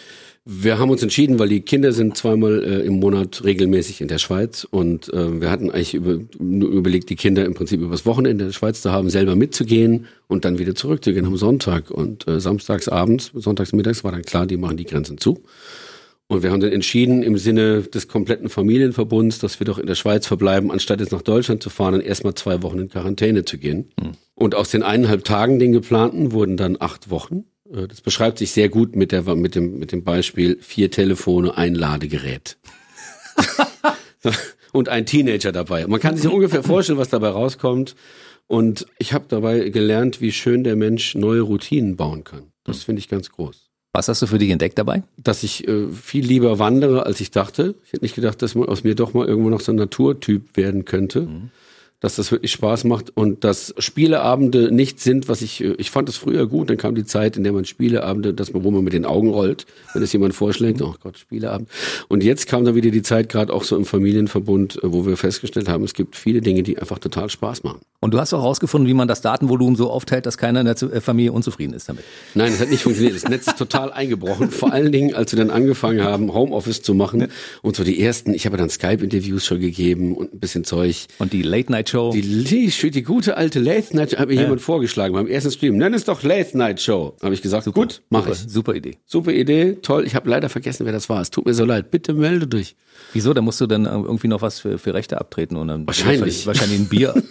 S3: Wir haben uns entschieden, weil die Kinder sind zweimal äh, im Monat regelmäßig in der Schweiz und äh, wir hatten eigentlich über, überlegt, die Kinder im Prinzip übers Wochenende in der Schweiz zu haben, selber mitzugehen und dann wieder zurückzugehen am Sonntag. Und äh, samstags abends, sonntags mittags war dann klar, die machen die Grenzen zu. Und wir haben dann entschieden, im Sinne des kompletten Familienverbunds, dass wir doch in der Schweiz verbleiben, anstatt jetzt nach Deutschland zu fahren, dann erstmal zwei Wochen in Quarantäne zu gehen. Mhm. Und aus den eineinhalb Tagen, den geplanten, wurden dann acht Wochen. Äh, das beschreibt sich sehr gut mit, der, mit, dem, mit dem Beispiel vier Telefone, ein Ladegerät. und ein Teenager dabei. Man kann sich ungefähr vorstellen, was dabei rauskommt. Und ich habe dabei gelernt, wie schön der Mensch neue Routinen bauen kann. Das finde ich ganz groß.
S2: Was hast du für dich entdeckt dabei?
S3: Dass ich äh, viel lieber wandere, als ich dachte. Ich hätte nicht gedacht, dass man aus mir doch mal irgendwo noch so ein Naturtyp werden könnte. Mhm dass das wirklich Spaß macht und dass Spieleabende nicht sind, was ich, äh, ich fand es früher gut, dann kam die Zeit, in der man Spieleabende, dass man, wo man mit den Augen rollt, wenn es jemand vorschlägt, oh Gott, Spieleabend. Und jetzt kam dann wieder die Zeit, gerade auch so im Familienverbund, äh, wo wir festgestellt haben, es gibt viele Dinge, die einfach total Spaß machen.
S2: Und du hast auch herausgefunden, wie man das Datenvolumen so aufteilt, dass keiner in der äh, Familie unzufrieden ist damit.
S3: Nein, es hat nicht funktioniert. Das Netz ist total eingebrochen. Vor allen Dingen, als wir dann angefangen haben, Homeoffice zu machen und so die ersten, ich habe dann Skype-Interviews schon gegeben und ein bisschen Zeug.
S2: Und die Late-Night-Show.
S3: Die, die, die gute alte Late Night Show hat mir ja. jemand vorgeschlagen beim ersten Stream. Nenn es doch Late Night Show. Habe ich gesagt, super, gut, mach
S2: super,
S3: ich.
S2: Super Idee.
S3: Super Idee, toll. Ich habe leider vergessen, wer das war. Es tut mir so leid. Bitte melde dich.
S2: Wieso? Da musst du dann irgendwie noch was für, für Rechte abtreten und dann
S3: wahrscheinlich
S2: wahrscheinlich ein Bier.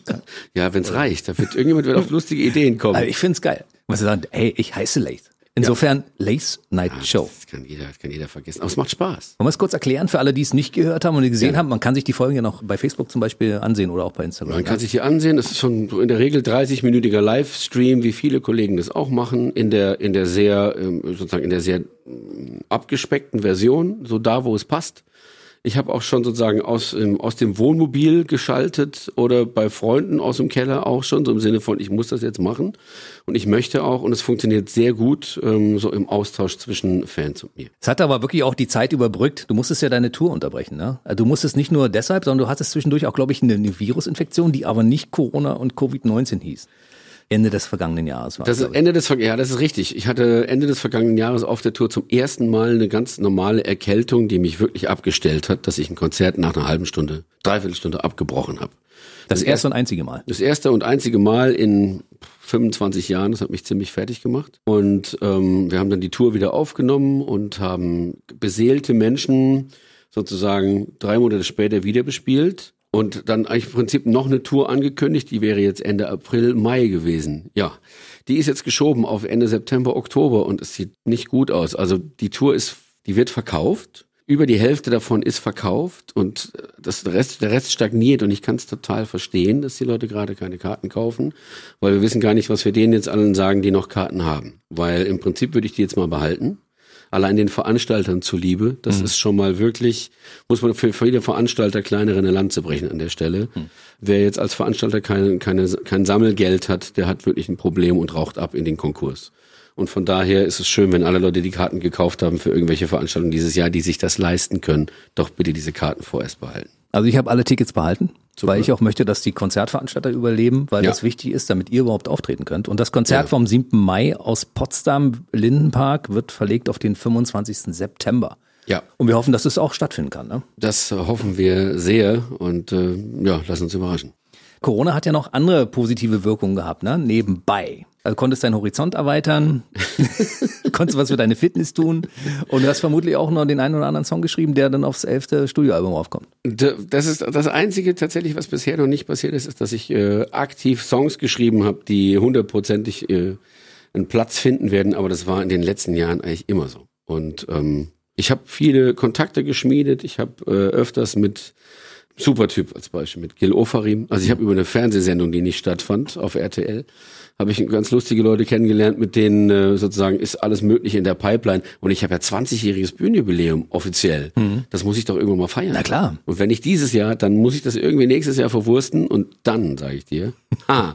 S3: ja, wenn es reicht. Da wird irgendjemand wird auf lustige Ideen kommen.
S2: Also ich find's geil. Was sagen, hey, ich heiße Late. Insofern ja. Lace Night
S3: ja,
S2: Show.
S3: Das kann jeder, kann jeder vergessen. Aber es macht Spaß.
S2: Wollen wir es kurz erklären für alle, die es nicht gehört haben und gesehen ja. haben? Man kann sich die Folgen ja noch bei Facebook zum Beispiel ansehen oder auch bei Instagram.
S3: Man kann sich die ansehen. Es ist schon in der Regel 30-minütiger Livestream, wie viele Kollegen das auch machen, in der, in der sehr, ähm, sozusagen in der sehr ähm, abgespeckten Version, so da, wo es passt. Ich habe auch schon sozusagen aus, ähm, aus dem Wohnmobil geschaltet oder bei Freunden aus dem Keller auch schon, so im Sinne von, ich muss das jetzt machen und ich möchte auch und es funktioniert sehr gut ähm, so im Austausch zwischen Fans und mir.
S2: Es hat aber wirklich auch die Zeit überbrückt. Du musstest ja deine Tour unterbrechen. Ne? Also du musstest nicht nur deshalb, sondern du hattest zwischendurch auch, glaube ich, eine, eine Virusinfektion, die aber nicht Corona und Covid-19 hieß. Ende des vergangenen Jahres war.
S3: Das ist Ende des ja, das ist richtig. Ich hatte Ende des vergangenen Jahres auf der Tour zum ersten Mal eine ganz normale Erkältung, die mich wirklich abgestellt hat, dass ich ein Konzert nach einer halben Stunde, dreiviertel Stunde abgebrochen habe.
S2: Das, das erste und einzige Mal.
S3: Das erste und einzige Mal in 25 Jahren. Das hat mich ziemlich fertig gemacht. Und ähm, wir haben dann die Tour wieder aufgenommen und haben beseelte Menschen sozusagen drei Monate später wieder bespielt und dann eigentlich im Prinzip noch eine Tour angekündigt, die wäre jetzt Ende April, Mai gewesen. Ja, die ist jetzt geschoben auf Ende September, Oktober und es sieht nicht gut aus. Also die Tour ist, die wird verkauft. Über die Hälfte davon ist verkauft und das der Rest, der Rest stagniert und ich kann es total verstehen, dass die Leute gerade keine Karten kaufen, weil wir wissen gar nicht, was wir denen jetzt allen sagen, die noch Karten haben. Weil im Prinzip würde ich die jetzt mal behalten allein den Veranstaltern zuliebe. Das mhm. ist schon mal wirklich, muss man für, für jede Veranstalter kleinere eine Lanze brechen an der Stelle. Mhm. Wer jetzt als Veranstalter kein, keine, kein Sammelgeld hat, der hat wirklich ein Problem und raucht ab in den Konkurs. Und von daher ist es schön, wenn alle Leute die Karten gekauft haben für irgendwelche Veranstaltungen dieses Jahr, die sich das leisten können, doch bitte diese Karten vorerst behalten.
S2: Also ich habe alle Tickets behalten. Super. Weil ich auch möchte, dass die Konzertveranstalter überleben, weil ja. das wichtig ist, damit ihr überhaupt auftreten könnt. Und das Konzert ja. vom 7. Mai aus Potsdam Lindenpark wird verlegt auf den 25. September.
S3: Ja.
S2: Und wir hoffen, dass es auch stattfinden kann. Ne?
S3: Das hoffen wir sehr und äh, ja, lass uns überraschen.
S2: Corona hat ja noch andere positive Wirkungen gehabt, ne? Nebenbei. Also konntest deinen Horizont erweitern, konntest was für deine Fitness tun und du hast vermutlich auch noch den einen oder anderen Song geschrieben, der dann aufs elfte Studioalbum aufkommt.
S3: Das ist das Einzige tatsächlich, was bisher noch nicht passiert ist, ist, dass ich äh, aktiv Songs geschrieben habe, die hundertprozentig äh, einen Platz finden werden, aber das war in den letzten Jahren eigentlich immer so. Und ähm, ich habe viele Kontakte geschmiedet, ich habe äh, öfters mit Supertyp als Beispiel mit Gil Ofarim. Also ich habe über eine Fernsehsendung, die nicht stattfand auf RTL, habe ich ganz lustige Leute kennengelernt, mit denen äh, sozusagen ist alles Mögliche in der Pipeline. Und ich habe ja 20-jähriges Bühnenjubiläum offiziell. Mhm. Das muss ich doch irgendwann mal feiern.
S2: Na klar.
S3: Und wenn nicht dieses Jahr, dann muss ich das irgendwie nächstes Jahr verwursten und dann, sage ich dir, ah,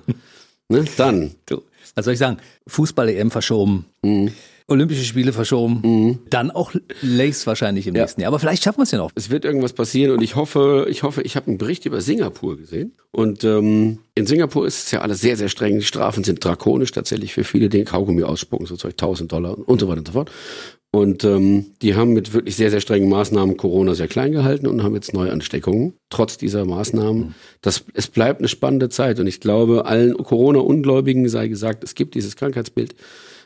S3: ne, dann.
S2: Du, was soll ich sagen? Fußball-EM verschoben. Mhm. Olympische Spiele verschoben. Mhm. Dann auch Lace wahrscheinlich im ja. nächsten Jahr. Aber vielleicht schaffen wir es ja noch.
S3: Es wird irgendwas passieren und ich hoffe, ich hoffe, ich habe einen Bericht über Singapur gesehen. Und ähm, in Singapur ist es ja alles sehr, sehr streng. Die Strafen sind drakonisch tatsächlich für viele, die Kaugummi ausspucken, so Zeug 1000 Dollar und so weiter und so fort. Und ähm, die haben mit wirklich sehr, sehr strengen Maßnahmen Corona sehr klein gehalten und haben jetzt Neuansteckungen, trotz dieser Maßnahmen. Das, es bleibt eine spannende Zeit und ich glaube, allen Corona-Ungläubigen sei gesagt, es gibt dieses Krankheitsbild.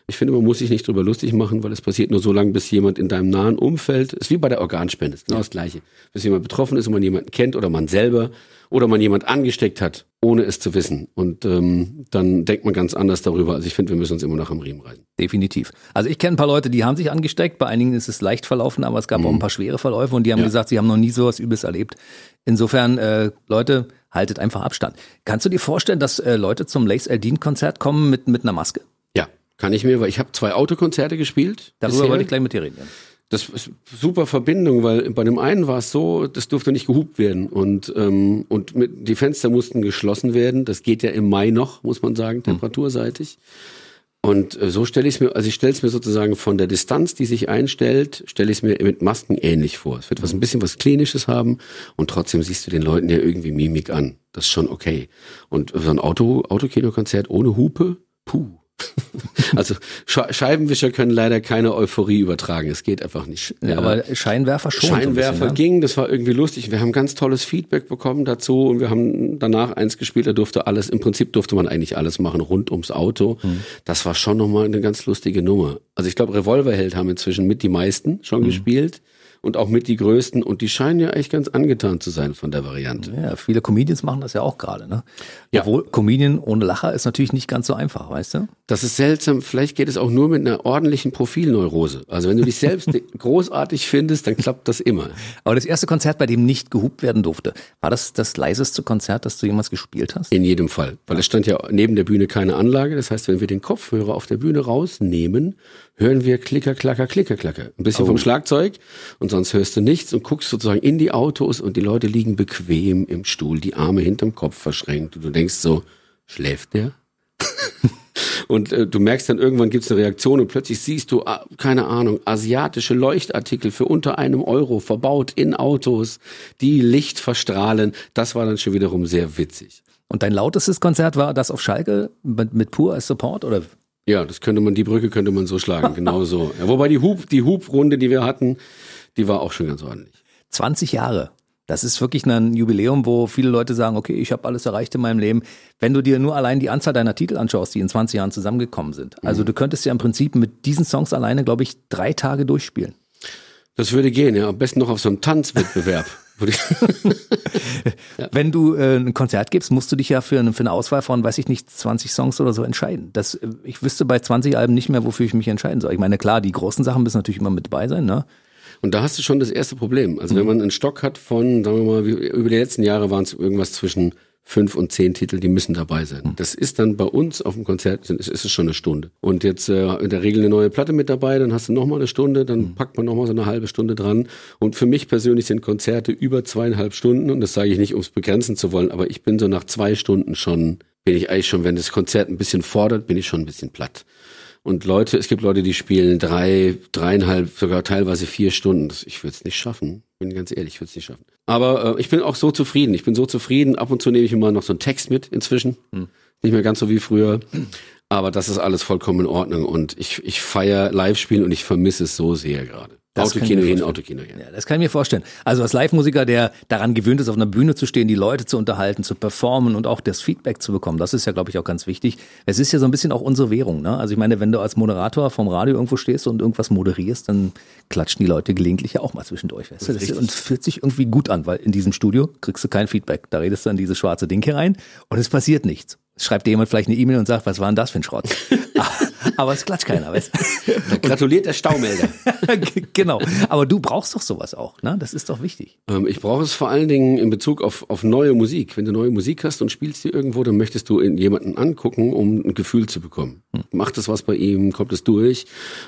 S3: Ich finde, man muss sich nicht drüber lustig machen, weil es passiert nur so lange, bis jemand in deinem nahen Umfeld, ist wie bei der Organspende, ist genau das Gleiche. Bis jemand betroffen ist und man jemanden kennt oder man selber oder man jemand angesteckt hat, ohne es zu wissen. Und ähm, dann denkt man ganz anders darüber. Also ich finde, wir müssen uns immer noch am Riemen reißen.
S2: Definitiv. Also ich kenne ein paar Leute, die haben sich angesteckt. Bei einigen ist es leicht verlaufen, aber es gab mhm. auch ein paar schwere Verläufe und die haben ja. gesagt, sie haben noch nie sowas Übles erlebt. Insofern, äh, Leute, haltet einfach Abstand. Kannst du dir vorstellen, dass äh, Leute zum Lace Eldin Konzert kommen mit, mit einer Maske?
S3: Kann ich mir, weil ich habe zwei Autokonzerte gespielt.
S2: Darüber
S3: bisher.
S2: wollte ich gleich mit dir reden. Ja.
S3: Das ist super Verbindung, weil bei dem einen war es so, das durfte nicht gehupt werden und ähm, und mit, die Fenster mussten geschlossen werden. Das geht ja im Mai noch, muss man sagen, temperaturseitig. Und äh, so stelle ich es mir, also ich stelle es mir sozusagen von der Distanz, die sich einstellt, stelle ich es mir mit Masken ähnlich vor. Es wird was ein bisschen was Klinisches haben und trotzdem siehst du den Leuten ja irgendwie Mimik an. Das ist schon okay. Und so ein Auto, Autokinokonzert ohne Hupe, puh. also Sche- Scheibenwischer können leider keine Euphorie übertragen. Es geht einfach nicht.
S2: Ja, aber Scheinwerfer schon. so ein
S3: Scheinwerfer
S2: bisschen, ne?
S3: ging, das war irgendwie lustig. Wir haben ganz tolles Feedback bekommen dazu und wir haben danach eins gespielt, da durfte alles, im Prinzip durfte man eigentlich alles machen rund ums Auto.
S2: Mhm.
S3: Das war schon nochmal eine ganz lustige Nummer. Also ich glaube, Revolverheld haben inzwischen mit die meisten schon
S2: Mhm.
S3: gespielt und auch mit die größten und die scheinen ja echt ganz angetan zu sein von der Variante.
S2: Ja, viele Comedians machen das ja auch gerade, ne?
S3: Ja.
S2: Obwohl Comedian ohne Lacher ist natürlich nicht ganz so einfach, weißt du?
S3: Das ist seltsam. Vielleicht geht es auch nur mit einer ordentlichen Profilneurose. Also wenn du dich selbst großartig findest, dann klappt das immer.
S2: Aber das erste Konzert, bei dem nicht gehupt werden durfte, war das das leiseste Konzert, das du jemals gespielt hast?
S3: In jedem Fall. Weil es stand ja neben der Bühne keine Anlage. Das heißt, wenn wir den Kopfhörer auf der Bühne rausnehmen, hören wir Klicker, Klacker, Klicker, Klacker. Ein bisschen vom Schlagzeug und sonst hörst du nichts und guckst sozusagen in die Autos und die Leute liegen bequem im Stuhl, die Arme hinterm Kopf verschränkt. Und du denkst so, schläft der? Und äh, du merkst dann irgendwann gibt's eine Reaktion und plötzlich siehst du, ah, keine Ahnung, asiatische Leuchtartikel für unter einem Euro verbaut in Autos, die Licht verstrahlen. Das war dann schon wiederum sehr witzig.
S2: Und dein lautestes Konzert war das auf Schalke mit, mit Pur als Support oder?
S3: Ja, das könnte man, die Brücke könnte man so schlagen, genau so. Ja, wobei die Hub, die Hubrunde, die wir hatten, die war auch schon ganz ordentlich.
S2: 20 Jahre. Das ist wirklich ein Jubiläum, wo viele Leute sagen, okay, ich habe alles erreicht in meinem Leben. Wenn du dir nur allein die Anzahl deiner Titel anschaust, die in 20 Jahren zusammengekommen sind. Also du könntest ja im Prinzip mit diesen Songs alleine, glaube ich, drei Tage durchspielen.
S3: Das würde gehen, ja. Am besten noch auf so einem Tanzwettbewerb.
S2: Wenn du äh, ein Konzert gibst, musst du dich ja für eine, für eine Auswahl von, weiß ich nicht, 20 Songs oder so entscheiden. Das, äh, ich wüsste bei 20 Alben nicht mehr, wofür ich mich entscheiden soll. Ich meine, klar, die großen Sachen müssen natürlich immer mit dabei sein, ne?
S3: Und da hast du schon das erste Problem. Also wenn man einen Stock hat von, sagen wir mal, über die letzten Jahre waren es irgendwas zwischen fünf und zehn Titel, die müssen dabei sein. Das ist dann bei uns auf dem Konzert, ist ist es schon eine Stunde. Und jetzt äh, in der Regel eine neue Platte mit dabei, dann hast du nochmal eine Stunde, dann packt man nochmal so eine halbe Stunde dran. Und für mich persönlich sind Konzerte über zweieinhalb Stunden, und das sage ich nicht, um es begrenzen zu wollen, aber ich bin so nach zwei Stunden schon, bin ich eigentlich schon, wenn das Konzert ein bisschen fordert, bin ich schon ein bisschen platt. Und Leute, es gibt Leute, die spielen drei, dreieinhalb, sogar teilweise vier Stunden. Ich würde es nicht schaffen. Bin ganz ehrlich, ich würde es nicht schaffen. Aber äh, ich bin auch so zufrieden. Ich bin so zufrieden. Ab und zu nehme ich immer noch so einen Text mit inzwischen. Nicht mehr ganz so wie früher. Aber das ist alles vollkommen in Ordnung. Und ich, ich feiere Live-Spielen und ich vermisse es so sehr gerade.
S2: Das
S3: Autokino hin. Autokino her.
S2: Ja, das kann ich mir vorstellen. Also als Live-Musiker, der daran gewöhnt ist, auf einer Bühne zu stehen, die Leute zu unterhalten, zu performen und auch das Feedback zu bekommen, das ist ja, glaube ich, auch ganz wichtig. Es ist ja so ein bisschen auch unsere Währung. Ne? Also ich meine, wenn du als Moderator vom Radio irgendwo stehst und irgendwas moderierst, dann klatschen die Leute gelegentlich ja auch mal zwischendurch. Weißt du? Das und es fühlt sich irgendwie gut an, weil in diesem Studio kriegst du kein Feedback. Da redest du an dieses schwarze Ding hier rein und es passiert nichts. Schreibt dir jemand vielleicht eine E-Mail und sagt, was war denn das für ein Schrott? Aber es klatscht keiner, weißt du?
S3: Gratuliert der Staumelder.
S2: genau. Aber du brauchst doch sowas auch, ne? Das ist doch wichtig.
S3: Ähm, ich brauche es vor allen Dingen in Bezug auf, auf neue Musik. Wenn du neue Musik hast und spielst die irgendwo, dann möchtest du jemanden angucken, um ein Gefühl zu bekommen. Macht es was bei ihm, kommt es durch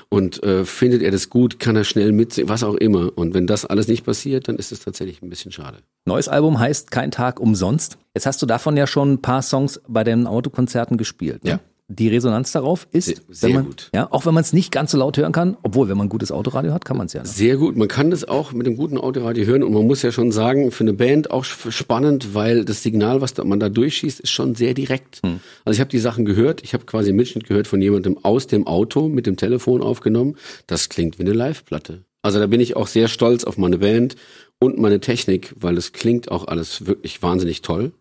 S3: und äh, findet er das gut, kann er schnell mitsingen, was auch immer. Und wenn das alles nicht passiert, dann ist es tatsächlich ein bisschen schade.
S2: Neues Album heißt Kein Tag umsonst. Jetzt hast du davon ja schon ein paar Songs bei den Autokonzerten gespielt. Ne?
S3: Ja.
S2: Die Resonanz darauf ist,
S3: Sehr-
S2: man,
S3: gut.
S2: Ja, auch wenn man es nicht ganz so laut hören kann, obwohl, wenn man ein gutes Autoradio hat, kann man es ja. Ne?
S3: Sehr gut. Man kann das auch mit dem guten Autoradio hören und man muss ja schon sagen, für eine Band auch spannend, weil das Signal, was da, man da durchschießt, ist schon sehr direkt. Also ich habe die Sachen gehört, ich habe quasi einen Mitschnitt gehört von jemandem aus dem Auto mit dem Telefon aufgenommen. Das klingt wie eine Live-Platte. Also da bin ich auch sehr stolz auf meine Band und meine Technik, weil es klingt auch alles wirklich wahnsinnig toll.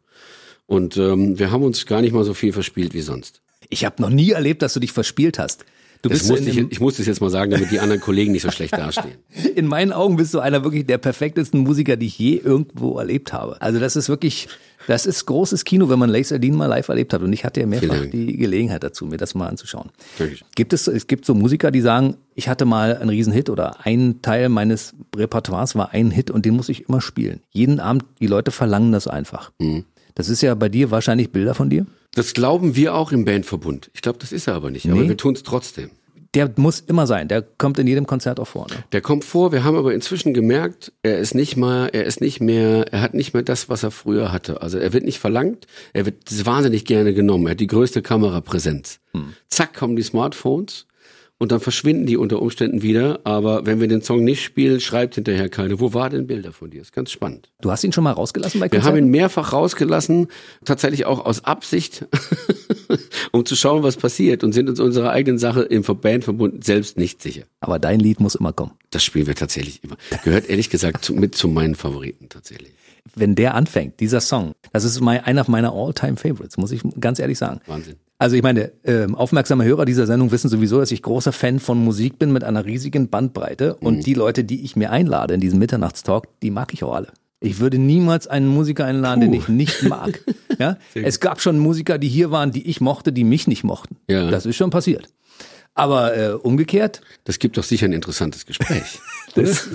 S3: Und ähm, wir haben uns gar nicht mal so viel verspielt wie sonst.
S2: Ich habe noch nie erlebt, dass du dich verspielt hast. Du
S3: Das
S2: bist
S3: musste
S2: in,
S3: ich, ich musste es jetzt mal sagen, damit die anderen Kollegen nicht so schlecht dastehen.
S2: in meinen Augen bist du einer wirklich der perfektesten Musiker, die ich je irgendwo erlebt habe. Also das ist wirklich, das ist großes Kino, wenn man Laser Dean mal live erlebt hat. Und ich hatte ja mehrfach die Gelegenheit dazu, mir das mal anzuschauen.
S3: Dankeschön.
S2: Gibt es, es gibt so Musiker, die sagen, ich hatte mal einen Riesenhit oder ein Teil meines Repertoires war ein Hit und den muss ich immer spielen. Jeden Abend, die Leute verlangen das einfach.
S3: Mhm.
S2: Das ist ja bei dir wahrscheinlich Bilder von dir.
S3: Das glauben wir auch im Bandverbund. Ich glaube, das ist er aber nicht. Aber
S2: Nee.
S3: wir tun es trotzdem.
S2: Der muss immer sein. Der kommt in jedem Konzert auch vor. Ne?
S3: Der kommt vor. Wir haben aber inzwischen gemerkt, er ist nicht mal, er ist nicht mehr, er hat nicht mehr das, was er früher hatte. Also er wird nicht verlangt. Er wird wahnsinnig gerne genommen. Er hat die größte Kamerapräsenz. Zack kommen die Smartphones. Und dann verschwinden die unter Umständen wieder. Aber wenn wir den Song nicht spielen, schreibt hinterher keine. Wo war denn Bilder von dir? Ist ganz spannend.
S2: Du hast ihn schon mal rausgelassen bei
S3: Wir
S2: Konzerten?
S3: haben ihn mehrfach rausgelassen, tatsächlich auch aus Absicht, um zu schauen, was passiert und sind uns unserer eigenen Sache im Bandverbund selbst nicht sicher.
S2: Aber dein Lied muss immer kommen.
S3: Das spielen wir tatsächlich immer. Gehört ehrlich gesagt zu, mit zu meinen Favoriten tatsächlich.
S2: Wenn der anfängt, dieser Song, das ist mein, einer meiner All-Time-Favorites, muss ich ganz ehrlich sagen.
S3: Wahnsinn.
S2: Also ich meine, ähm, aufmerksame Hörer dieser Sendung wissen sowieso, dass ich großer Fan von Musik bin mit einer riesigen Bandbreite. Und die Leute, die ich mir einlade in diesen Mitternachtstalk, die mag ich auch alle. Ich würde niemals einen Musiker einladen, den ich nicht mag. Ja? Es gab schon Musiker, die hier waren, die ich mochte, die mich nicht mochten.
S3: Ja.
S2: Das ist schon passiert. Aber äh, umgekehrt,
S3: Das gibt doch sicher ein interessantes Gespräch.
S2: das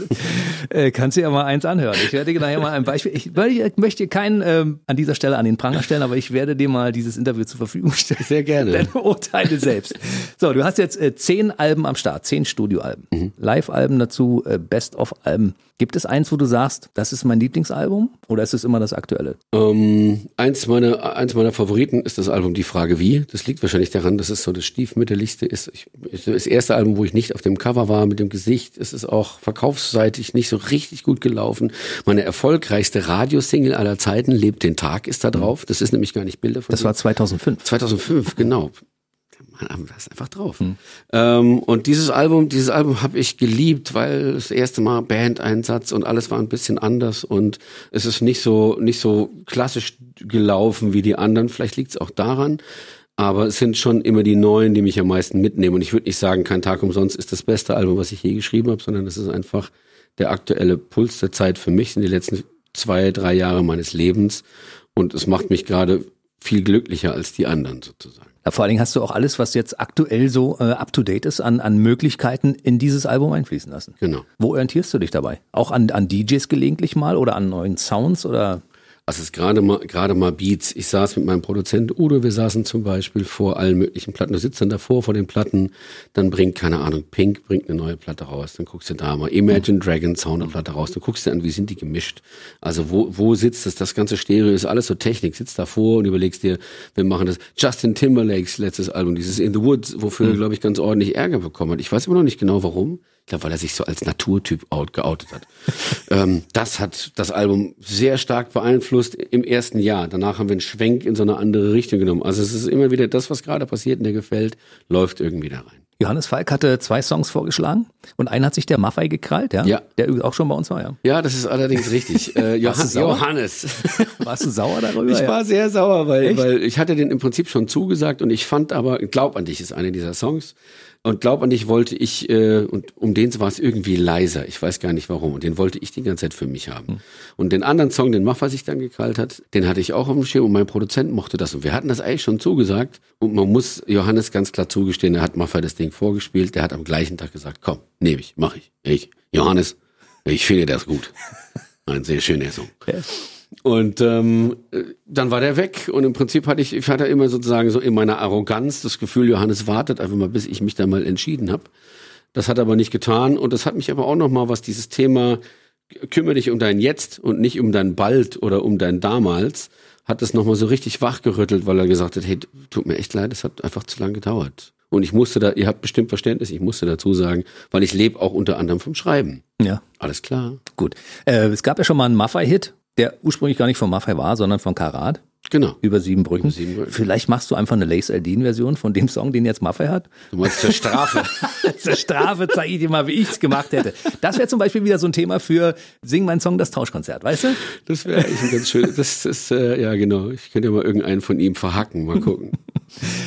S2: äh, kannst du ja mal eins anhören. Ich werde dir nachher mal ein Beispiel. Ich, ich möchte keinen ähm, an dieser Stelle an den Pranger stellen, aber ich werde dir mal dieses Interview zur Verfügung stellen.
S3: Sehr gerne.
S2: Deine Urteile selbst. So, du hast jetzt äh, zehn Alben am Start, zehn Studioalben,
S3: Mhm.
S2: Live-Alben dazu, äh, Best-of-Alben. Gibt es eins, wo du sagst, das ist mein Lieblingsalbum oder ist es immer das aktuelle?
S3: Ähm, eins, meiner, eins meiner Favoriten ist das Album Die Frage Wie. Das liegt wahrscheinlich daran, dass es so das stiefmütterlichste ist. Ich, das erste Album, wo ich nicht auf dem Cover war mit dem Gesicht. Es ist auch verkaufsseitig nicht so richtig gut gelaufen. Meine erfolgreichste Radiosingle aller Zeiten, Lebt den Tag, ist da drauf. Das ist nämlich gar nicht Bilder von
S2: Das
S3: mir.
S2: war 2005.
S3: 2005, genau. Mann, da ist einfach drauf. Ähm, und dieses Album, dieses Album habe ich geliebt, weil das erste Mal Bandeinsatz und alles war ein bisschen anders und es ist nicht so nicht so klassisch gelaufen wie die anderen. Vielleicht liegt es auch daran. Aber es sind schon immer die neuen, die mich am meisten mitnehmen. Und ich würde nicht sagen, kein Tag umsonst ist das beste Album, was ich je geschrieben habe, sondern es ist einfach der aktuelle Puls der Zeit für mich in die letzten zwei, drei Jahre meines Lebens. Und es macht mich gerade viel glücklicher als die anderen sozusagen.
S2: Ja, vor allen Dingen hast du auch alles, was jetzt aktuell so äh, up-to-date ist, an, an Möglichkeiten in dieses Album einfließen lassen.
S3: Genau.
S2: Wo orientierst du dich dabei? Auch an, an DJs gelegentlich mal oder an neuen Sounds oder?
S3: Also es ist gerade mal, gerade mal Beats. Ich saß mit meinem Produzent Udo, wir saßen zum Beispiel vor allen möglichen Platten. Du sitzt dann davor vor den Platten, dann bringt, keine Ahnung, Pink bringt eine neue Platte raus, dann guckst du da mal, Imagine Dragons hauen eine Platte raus, du guckst dir an, wie sind die gemischt. Also wo, wo sitzt das, das ganze Stereo, ist alles so Technik, sitzt davor und überlegst dir, wir machen das. Justin Timberlakes letztes Album, dieses In the Woods, wofür er, glaube ich, ganz ordentlich Ärger bekommen hat. Ich weiß immer noch nicht genau warum. Ich glaube, weil er sich so als Naturtyp out, geoutet hat. ähm, das hat das Album sehr stark beeinflusst im ersten Jahr. Danach haben wir einen Schwenk in so eine andere Richtung genommen. Also es ist immer wieder das, was gerade passiert und der gefällt, läuft irgendwie da rein.
S2: Johannes Falk hatte zwei Songs vorgeschlagen und einen hat sich der Maffei gekrallt, ja?
S3: Ja.
S2: Der übrigens auch schon bei uns war, ja.
S3: Ja, das ist allerdings richtig. Äh, Johann? Johannes.
S2: Warst du sauer darüber?
S3: Ich
S2: ja?
S3: war sehr sauer, weil,
S2: Echt?
S3: weil ich hatte den im Prinzip schon zugesagt und ich fand aber, Glaub an dich ist einer dieser Songs. Und Glaub an dich wollte ich, äh, und um den war es irgendwie leiser. Ich weiß gar nicht warum. Und den wollte ich die ganze Zeit für mich haben. Und den anderen Song, den Maffa sich dann gekrallt hat, den hatte ich auch auf dem Schirm und mein Produzent mochte das. Und wir hatten das eigentlich schon zugesagt. Und man muss Johannes ganz klar zugestehen, er hat Maffa das Ding vorgespielt. Der hat am gleichen Tag gesagt, komm, nehme ich, mach ich. Ich, Johannes, ich finde das gut. Ein sehr schöner Song. Und ähm, äh, dann war der weg und im Prinzip hatte ich, ich hatte immer sozusagen so in meiner Arroganz das Gefühl, Johannes wartet einfach mal, bis ich mich da mal entschieden habe. Das hat er aber nicht getan und das hat mich aber auch noch mal, was dieses Thema kümmere dich um dein Jetzt und nicht um dein Bald oder um dein Damals, hat das noch mal so richtig wachgerüttelt, weil er gesagt hat, hey, tut mir echt leid, es hat einfach zu lange gedauert. Und ich musste da, ihr habt bestimmt Verständnis, ich musste dazu sagen, weil ich lebe auch unter anderem vom Schreiben.
S2: Ja,
S3: Alles klar.
S2: gut. Äh, es gab ja schon mal einen Maffei-Hit, der ursprünglich gar nicht von Maffei war, sondern von Karat.
S3: Genau.
S2: Über sieben Brücken.
S3: Über sieben Brücken.
S2: Vielleicht machst du einfach eine Lace Aldin-Version von dem Song, den jetzt Maffei hat.
S3: Du meinst zur Strafe.
S2: Zur Strafe zeige ich dir mal, wie ich's gemacht hätte. Das wäre zum Beispiel wieder so ein Thema für Sing mein Song, das Tauschkonzert, weißt du?
S3: Das wäre eigentlich ein ganz schön. Das ist, äh, ja genau. Ich könnte ja mal irgendeinen von ihm verhacken. Mal gucken.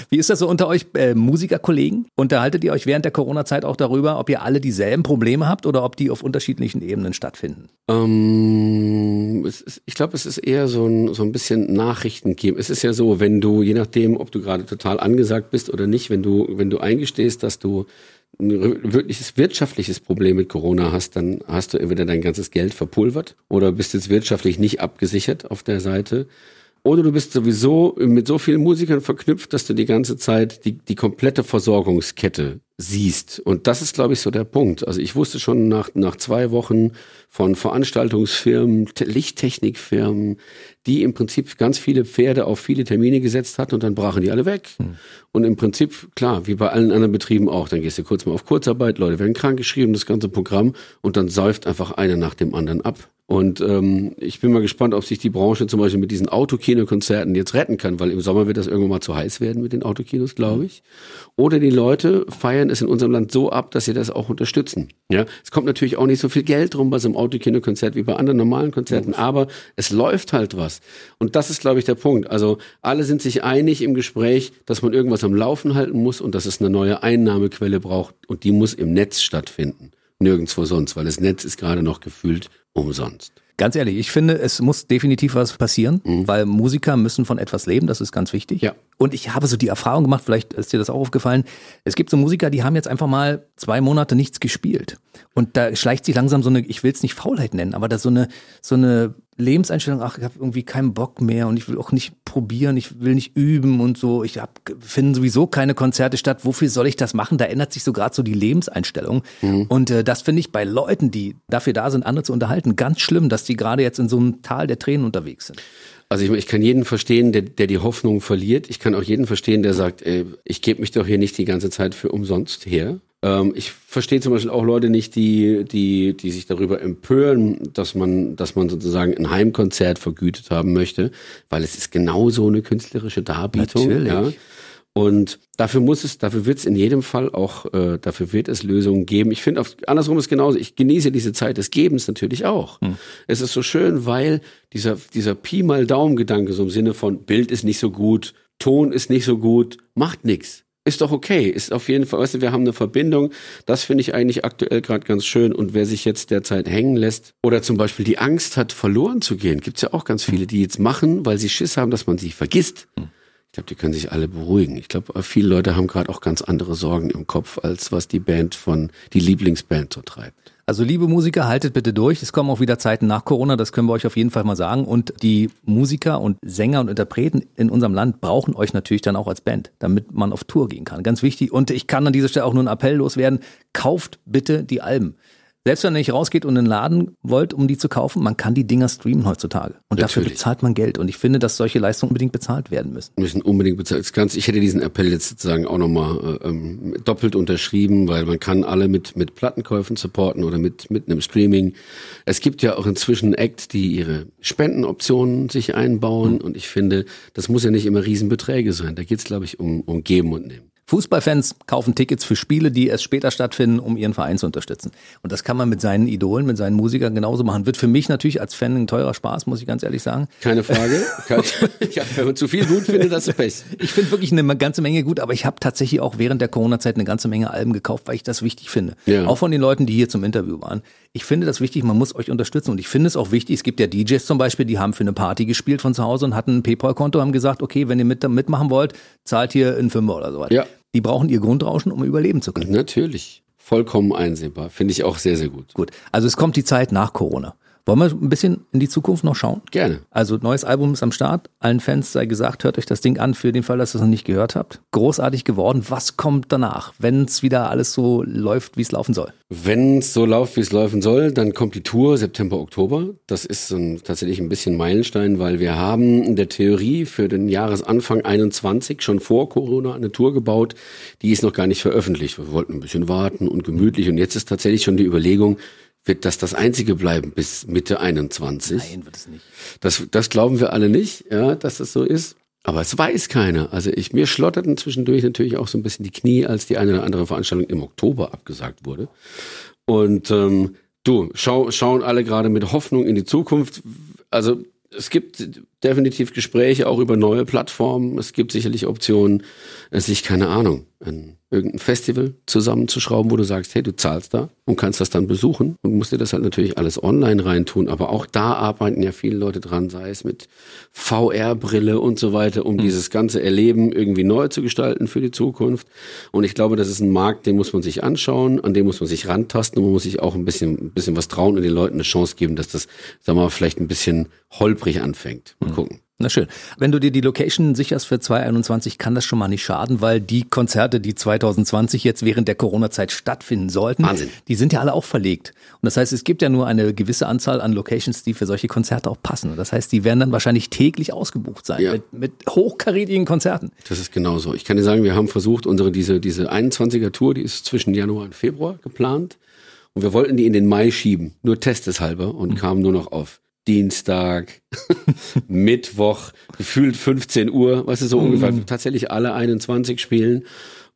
S2: Wie ist das so unter euch äh, Musikerkollegen? Unterhaltet ihr euch während der Corona-Zeit auch darüber, ob ihr alle dieselben Probleme habt oder ob die auf unterschiedlichen Ebenen stattfinden?
S3: Ähm, ist, ich glaube, es ist eher so ein, so ein bisschen Nachrichten geben. Es ist ja so, wenn du, je nachdem, ob du gerade total angesagt bist oder nicht, wenn du, wenn du eingestehst, dass du ein wirkliches wirtschaftliches Problem mit Corona hast, dann hast du entweder dein ganzes Geld verpulvert oder bist jetzt wirtschaftlich nicht abgesichert auf der Seite. Oder du bist sowieso mit so vielen Musikern verknüpft, dass du die ganze Zeit die, die komplette Versorgungskette siehst. Und das ist, glaube ich, so der Punkt. Also ich wusste schon nach, nach zwei Wochen von Veranstaltungsfirmen, Lichttechnikfirmen, die im Prinzip ganz viele Pferde auf viele Termine gesetzt hatten und dann brachen die alle weg. Hm. Und im Prinzip, klar, wie bei allen anderen Betrieben auch, dann gehst du kurz mal auf Kurzarbeit, Leute werden krank geschrieben, das ganze Programm und dann säuft einfach einer nach dem anderen ab. Und ähm, ich bin mal gespannt, ob sich die Branche zum Beispiel mit diesen Autokinokonzerten jetzt retten kann, weil im Sommer wird das irgendwann mal zu heiß werden mit den Autokinos, glaube ich. Oder die Leute feiern es in unserem Land so ab, dass sie das auch unterstützen. Ja, es kommt natürlich auch nicht so viel Geld rum bei so einem Autokinokonzert wie bei anderen normalen Konzerten, aber es läuft halt was. Und das ist, glaube ich, der Punkt. Also alle sind sich einig im Gespräch, dass man irgendwas am Laufen halten muss und dass es eine neue Einnahmequelle braucht und die muss im Netz stattfinden nirgendwo sonst, weil das Netz ist gerade noch gefühlt umsonst.
S2: Ganz ehrlich, ich finde, es muss definitiv was passieren, mhm. weil Musiker müssen von etwas leben, das ist ganz wichtig.
S3: Ja.
S2: Und ich habe so die Erfahrung gemacht, vielleicht ist dir das auch aufgefallen, es gibt so Musiker, die haben jetzt einfach mal zwei Monate nichts gespielt. Und da schleicht sich langsam so eine, ich will es nicht Faulheit nennen, aber da so eine, so eine Lebenseinstellung, ach, ich habe irgendwie keinen Bock mehr und ich will auch nicht probieren, ich will nicht üben und so. Ich hab, finden sowieso keine Konzerte statt. Wofür soll ich das machen? Da ändert sich so gerade so die Lebenseinstellung. Mhm. Und äh, das finde ich bei Leuten, die dafür da sind, andere zu unterhalten, ganz schlimm, dass die gerade jetzt in so einem Tal der Tränen unterwegs sind.
S3: Also ich, ich kann jeden verstehen, der, der die Hoffnung verliert. Ich kann auch jeden verstehen, der sagt, ey, ich gebe mich doch hier nicht die ganze Zeit für umsonst her. Ähm, ich verstehe zum Beispiel auch Leute nicht, die, die, die sich darüber empören, dass man, dass man sozusagen ein Heimkonzert vergütet haben möchte, weil es ist genauso eine künstlerische Darbietung.
S2: Natürlich.
S3: Ja. Und dafür muss es, dafür wird es in jedem Fall auch, äh, dafür wird es Lösungen geben. Ich finde, andersrum ist genauso. Ich genieße diese Zeit des Gebens natürlich auch. Hm. Es ist so schön, weil dieser, dieser Pi mal Daumen-Gedanke so im Sinne von Bild ist nicht so gut, Ton ist nicht so gut, macht nichts ist doch okay. Ist auf jeden Fall, weißt du, wir haben eine Verbindung. Das finde ich eigentlich aktuell gerade ganz schön. Und wer sich jetzt derzeit hängen lässt oder zum Beispiel die Angst hat, verloren zu gehen, gibt's ja auch ganz viele, die jetzt machen, weil sie Schiss haben, dass man sie vergisst. Ich glaube, die können sich alle beruhigen. Ich glaube, viele Leute haben gerade auch ganz andere Sorgen im Kopf, als was die Band von, die Lieblingsband so treibt.
S2: Also liebe Musiker, haltet bitte durch. Es kommen auch wieder Zeiten nach Corona, das können wir euch auf jeden Fall mal sagen. Und die Musiker und Sänger und Interpreten in unserem Land brauchen euch natürlich dann auch als Band, damit man auf Tour gehen kann. Ganz wichtig. Und ich kann an dieser Stelle auch nur einen Appell loswerden. Kauft bitte die Alben. Selbst wenn ihr nicht rausgeht und in den Laden wollt, um die zu kaufen, man kann die Dinger streamen heutzutage. Und Natürlich. dafür bezahlt man Geld. Und ich finde, dass solche Leistungen unbedingt bezahlt werden müssen.
S3: Müssen unbedingt bezahlt. Ganz, ich hätte diesen Appell jetzt sozusagen auch nochmal äh, ähm, doppelt unterschrieben, weil man kann alle mit, mit Plattenkäufen supporten oder mit, mit einem Streaming. Es gibt ja auch inzwischen Act, die ihre Spendenoptionen sich einbauen. Mhm. Und ich finde, das muss ja nicht immer Riesenbeträge sein. Da geht es, glaube ich, um, um Geben und Nehmen.
S2: Fußballfans kaufen Tickets für Spiele, die erst später stattfinden, um ihren Verein zu unterstützen. Und das kann man mit seinen Idolen, mit seinen Musikern genauso machen. Wird für mich natürlich als Fan ein teurer Spaß, muss ich ganz ehrlich sagen.
S3: Keine Frage. wenn man zu viel gut findet, das ist Pech.
S2: Ich finde wirklich eine ganze Menge gut, aber ich habe tatsächlich auch während der Corona-Zeit eine ganze Menge Alben gekauft, weil ich das wichtig finde. Ja. Auch von den Leuten, die hier zum Interview waren. Ich finde das wichtig, man muss euch unterstützen. Und ich finde es auch wichtig, es gibt ja DJs zum Beispiel, die haben für eine Party gespielt von zu Hause und hatten ein PayPal-Konto, haben gesagt, okay, wenn ihr mit, mitmachen wollt, zahlt hier in Fünfer oder so weiter.
S3: Ja.
S2: Die brauchen ihr Grundrauschen, um überleben zu können.
S3: Natürlich. Vollkommen einsehbar. Finde ich auch sehr, sehr gut.
S2: Gut. Also es kommt die Zeit nach Corona. Wollen wir ein bisschen in die Zukunft noch schauen?
S3: Gerne.
S2: Also neues Album ist am Start. Allen Fans sei gesagt, hört euch das Ding an für den Fall, dass ihr es noch nicht gehört habt. Großartig geworden. Was kommt danach, wenn es wieder alles so läuft, wie es laufen soll?
S3: Wenn es so läuft, wie es laufen soll, dann kommt die Tour September, Oktober. Das ist ein, tatsächlich ein bisschen Meilenstein, weil wir haben in der Theorie für den Jahresanfang 21 schon vor Corona eine Tour gebaut. Die ist noch gar nicht veröffentlicht. Wir wollten ein bisschen warten und gemütlich. Und jetzt ist tatsächlich schon die Überlegung, wird das das einzige bleiben bis Mitte 21.
S2: Nein, wird es nicht.
S3: Das, das glauben wir alle nicht, ja, dass das so ist. Aber es weiß keiner. Also ich, mir schlotterten zwischendurch natürlich auch so ein bisschen die Knie, als die eine oder andere Veranstaltung im Oktober abgesagt wurde. Und ähm, du, schau, schauen alle gerade mit Hoffnung in die Zukunft. Also es gibt definitiv Gespräche auch über neue Plattformen. Es gibt sicherlich Optionen, sich keine Ahnung, ein irgendein Festival zusammenzuschrauben, wo du sagst, hey, du zahlst da und kannst das dann besuchen und musst dir das halt natürlich alles online reintun. Aber auch da arbeiten ja viele Leute dran, sei es mit VR-Brille und so weiter, um mhm. dieses ganze Erleben irgendwie neu zu gestalten für die Zukunft. Und ich glaube, das ist ein Markt, den muss man sich anschauen, an dem muss man sich rantasten und man muss sich auch ein bisschen, ein bisschen was trauen und den Leuten eine Chance geben, dass das, sagen wir mal, vielleicht ein bisschen holprig anfängt. Mhm. Gucken.
S2: Na schön. Wenn du dir die Location sicherst für 2021, kann das schon mal nicht schaden, weil die Konzerte, die 2020 jetzt während der Corona-Zeit stattfinden sollten,
S3: Wahnsinn.
S2: die sind ja alle auch verlegt. Und das heißt, es gibt ja nur eine gewisse Anzahl an Locations, die für solche Konzerte auch passen. Und das heißt, die werden dann wahrscheinlich täglich ausgebucht sein
S3: Ja.
S2: mit, mit hochkarätigen Konzerten.
S3: Das ist genauso. Ich kann dir sagen, wir haben versucht, unsere diese, diese 21er Tour, die ist zwischen Januar und Februar geplant. Und wir wollten die in den Mai schieben, nur testeshalber und kamen nur noch auf Dienstag, Mittwoch, gefühlt 15 Uhr, weißt du, so ungefähr tatsächlich alle 21 spielen.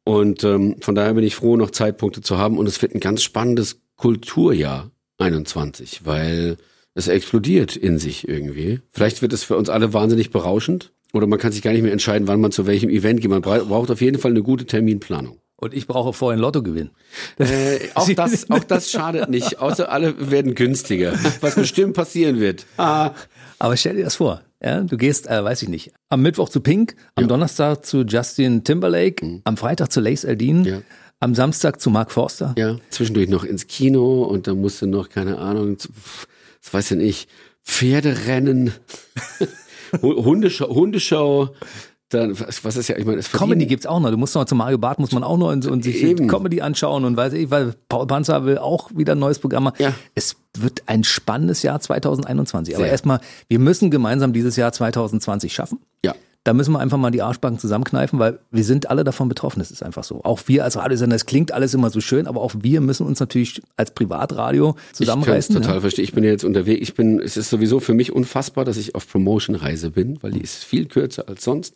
S3: Und ähm, von daher bin ich froh, noch Zeitpunkte zu haben. Und es wird ein ganz spannendes Kulturjahr 21, weil es explodiert in sich irgendwie. Vielleicht wird es für uns alle wahnsinnig berauschend. Oder man kann sich gar nicht mehr entscheiden, wann man zu welchem Event geht. Man bra- braucht auf jeden Fall eine gute Terminplanung.
S2: Und ich brauche vorher ein Lottogewinn.
S3: Äh, auch, das, auch das schadet nicht, außer alle werden günstiger. Was bestimmt passieren wird. Ah,
S2: Aber stell dir das vor. Ja, du gehst, äh, weiß ich nicht, am Mittwoch zu Pink, am Donnerstag zu Justin Timberlake, am Freitag zu Lace
S3: Mhm. Ja.
S2: am Samstag zu Mark Forster.
S3: ja, zwischendurch noch ins Kino und dann musst du noch, keine Ahnung, das weiß ich nicht, Pferderennen, Hu- Hundeschau, Hundeschau, dann, was, ist ja, ich meine, es
S2: Comedy gibt's auch noch. Du musst noch zu Mario Barth, muss man auch noch und, und sich
S3: Eben.
S2: Comedy anschauen und weiß ich, weil Paul Panzer will auch wieder ein neues Programm machen.
S3: Ja.
S2: Es wird ein spannendes Jahr 2021. Aber erstmal, wir müssen gemeinsam dieses Jahr 2020 schaffen.
S3: Ja.
S2: Da müssen wir einfach mal die Arschbacken zusammenkneifen, weil wir sind alle davon betroffen. Es ist einfach so. Auch wir als Radiosender, es klingt alles immer so schön, aber auch wir müssen uns natürlich als Privatradio
S3: Ich kann es
S2: zusammenreißen.
S3: total
S2: ja.
S3: verstehen. Ich bin ja jetzt unterwegs. Ich bin, es ist sowieso für mich unfassbar, dass ich auf Promotion-Reise bin, weil die ist viel kürzer als sonst.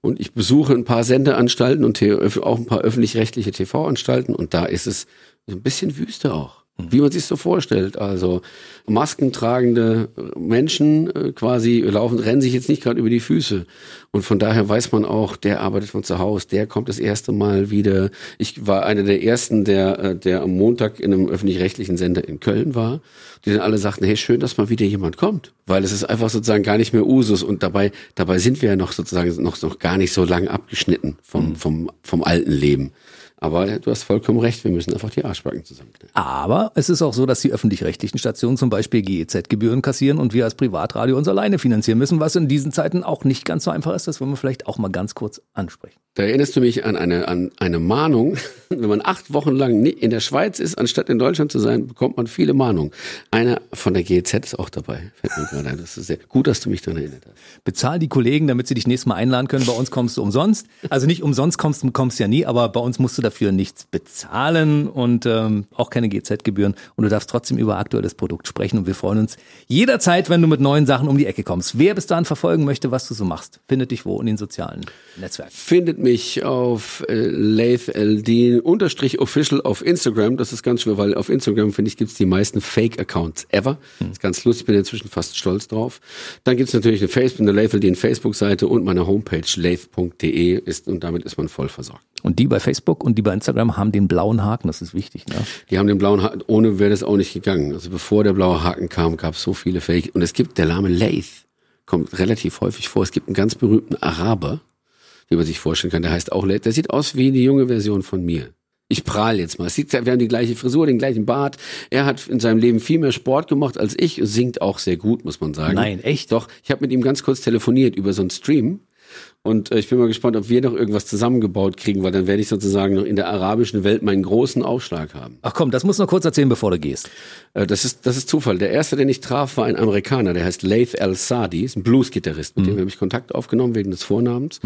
S3: Und ich besuche ein paar Sendeanstalten und auch ein paar öffentlich-rechtliche TV-Anstalten und da ist es so ein bisschen Wüste auch. Wie man sich so vorstellt. Also maskentragende Menschen äh, quasi laufen, rennen sich jetzt nicht gerade über die Füße. Und von daher weiß man auch, der arbeitet von zu Hause, der kommt das erste Mal wieder. Ich war einer der ersten, der, äh, der am Montag in einem öffentlich-rechtlichen Sender in Köln war, die dann alle sagten, hey, schön, dass mal wieder jemand kommt. Weil es ist einfach sozusagen gar nicht mehr Usus und dabei, dabei sind wir ja noch sozusagen noch, noch gar nicht so lang abgeschnitten vom, vom, vom alten Leben. Aber du hast vollkommen recht, wir müssen einfach die Arschbacken zusammenknallen.
S2: Aber es ist auch so, dass die öffentlich-rechtlichen Stationen zum Beispiel GEZ-Gebühren kassieren und wir als Privatradio uns alleine finanzieren müssen, was in diesen Zeiten auch nicht ganz so einfach ist. Das wollen wir vielleicht auch mal ganz kurz ansprechen.
S3: Da erinnerst du mich an eine, an eine Mahnung. Wenn man acht Wochen lang in der Schweiz ist, anstatt in Deutschland zu sein, bekommt man viele Mahnungen. Einer von der GEZ ist auch dabei. Fällt mir gerade ein. Das ist sehr gut, dass du mich daran erinnert hast.
S2: Bezahl die Kollegen, damit sie dich nächstes Mal einladen können. Bei uns kommst du umsonst. Also nicht umsonst kommst du kommst ja nie, aber bei uns musst du dafür nichts bezahlen und ähm, auch keine GZ-Gebühren. Und du darfst trotzdem über aktuelles Produkt sprechen. Und wir freuen uns jederzeit, wenn du mit neuen Sachen um die Ecke kommst. Wer bis dahin verfolgen möchte, was du so machst, findet dich wo in den sozialen Netzwerken.
S3: Findet mich auf äh, LathLD unterstrich official auf Instagram. Das ist ganz schwer, weil auf Instagram, finde ich, gibt's die meisten Fake-Accounts ever. Das ist ganz lustig, bin inzwischen fast stolz drauf. Dann gibt's natürlich eine Facebook, eine LathLD Facebook-Seite und meine Homepage lath.de ist und damit ist man voll versorgt.
S2: Und die bei Facebook und die bei Instagram haben den blauen Haken, das ist wichtig. Ne?
S3: Die haben den blauen Haken, ohne wäre das auch nicht gegangen. Also bevor der blaue Haken kam, gab es so viele Fake. Und es gibt, der Name Lath kommt relativ häufig vor. Es gibt einen ganz berühmten Araber, wie man sich vorstellen kann, der heißt auch Lath. Der sieht aus wie die junge Version von mir. Ich prahl jetzt mal. Es sieht, wir haben die gleiche Frisur, den gleichen Bart. Er hat in seinem Leben viel mehr Sport gemacht als ich, singt auch sehr gut, muss man sagen.
S2: Nein, echt?
S3: Doch, ich habe mit ihm ganz kurz telefoniert über so einen Stream. Und äh, ich bin mal gespannt, ob wir noch irgendwas zusammengebaut kriegen, weil dann werde ich sozusagen noch in der arabischen Welt meinen großen Aufschlag haben.
S2: Ach komm, das muss noch kurz erzählen, bevor du gehst.
S3: Äh, Das ist, das ist Zufall. Der erste, den ich traf, war ein Amerikaner, der heißt Lath El-Sadi, ist ein Blues-Gitarrist, mit dem habe ich Kontakt aufgenommen wegen des Vornamens.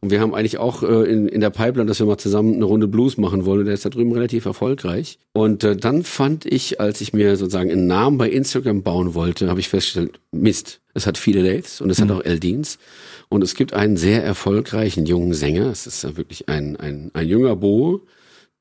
S3: Und wir haben eigentlich auch äh, in, in der Pipeline, dass wir mal zusammen eine Runde Blues machen wollen. Und der ist da drüben relativ erfolgreich. Und äh, dann fand ich, als ich mir sozusagen einen Namen bei Instagram bauen wollte, habe ich festgestellt, Mist, es hat viele Laths und es hat auch Eldins. Und es gibt einen sehr erfolgreichen jungen Sänger. Es ist ja wirklich ein, ein, ein junger Bo,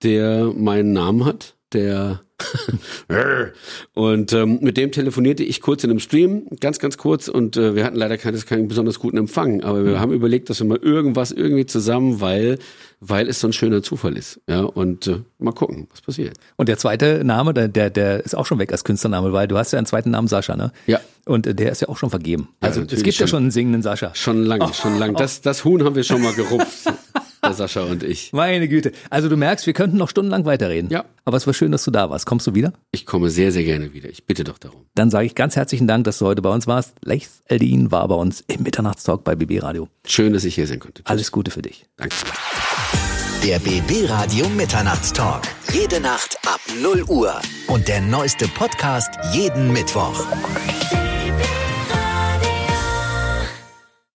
S3: der meinen Namen hat, der und ähm, mit dem telefonierte ich kurz in einem Stream, ganz, ganz kurz und äh, wir hatten leider keinen, keinen besonders guten Empfang, aber wir haben überlegt, dass wir mal irgendwas irgendwie zusammen, weil, weil es so ein schöner Zufall ist. Ja, und äh, mal gucken, was passiert.
S2: Und der zweite Name, der, der, der ist auch schon weg als Künstlername, weil du hast ja einen zweiten Namen Sascha, ne?
S3: Ja.
S2: Und äh, der ist ja auch schon vergeben. Also es
S3: natürlich
S2: gibt ja
S3: schon.
S2: schon einen singenden Sascha.
S3: Schon lange, schon lange. Das, das Huhn haben wir schon mal gerupft. der Sascha und ich.
S2: Meine Güte. Also du merkst, wir könnten noch stundenlang weiterreden.
S3: Ja.
S2: Aber es war schön, dass du da warst. Kommst du wieder?
S3: Ich komme sehr, sehr gerne wieder. Ich bitte doch darum.
S2: Dann sage ich ganz herzlichen Dank, dass du heute bei uns warst. Lex Eldin war bei uns im Mitternachtstalk bei BB Radio.
S3: Schön, dass ich hier sein konnte. Tschüss.
S2: Alles Gute für dich.
S3: Danke.
S1: Der BB Radio Mitternachtstalk. Jede Nacht ab 0 Uhr. Und der neueste Podcast jeden Mittwoch.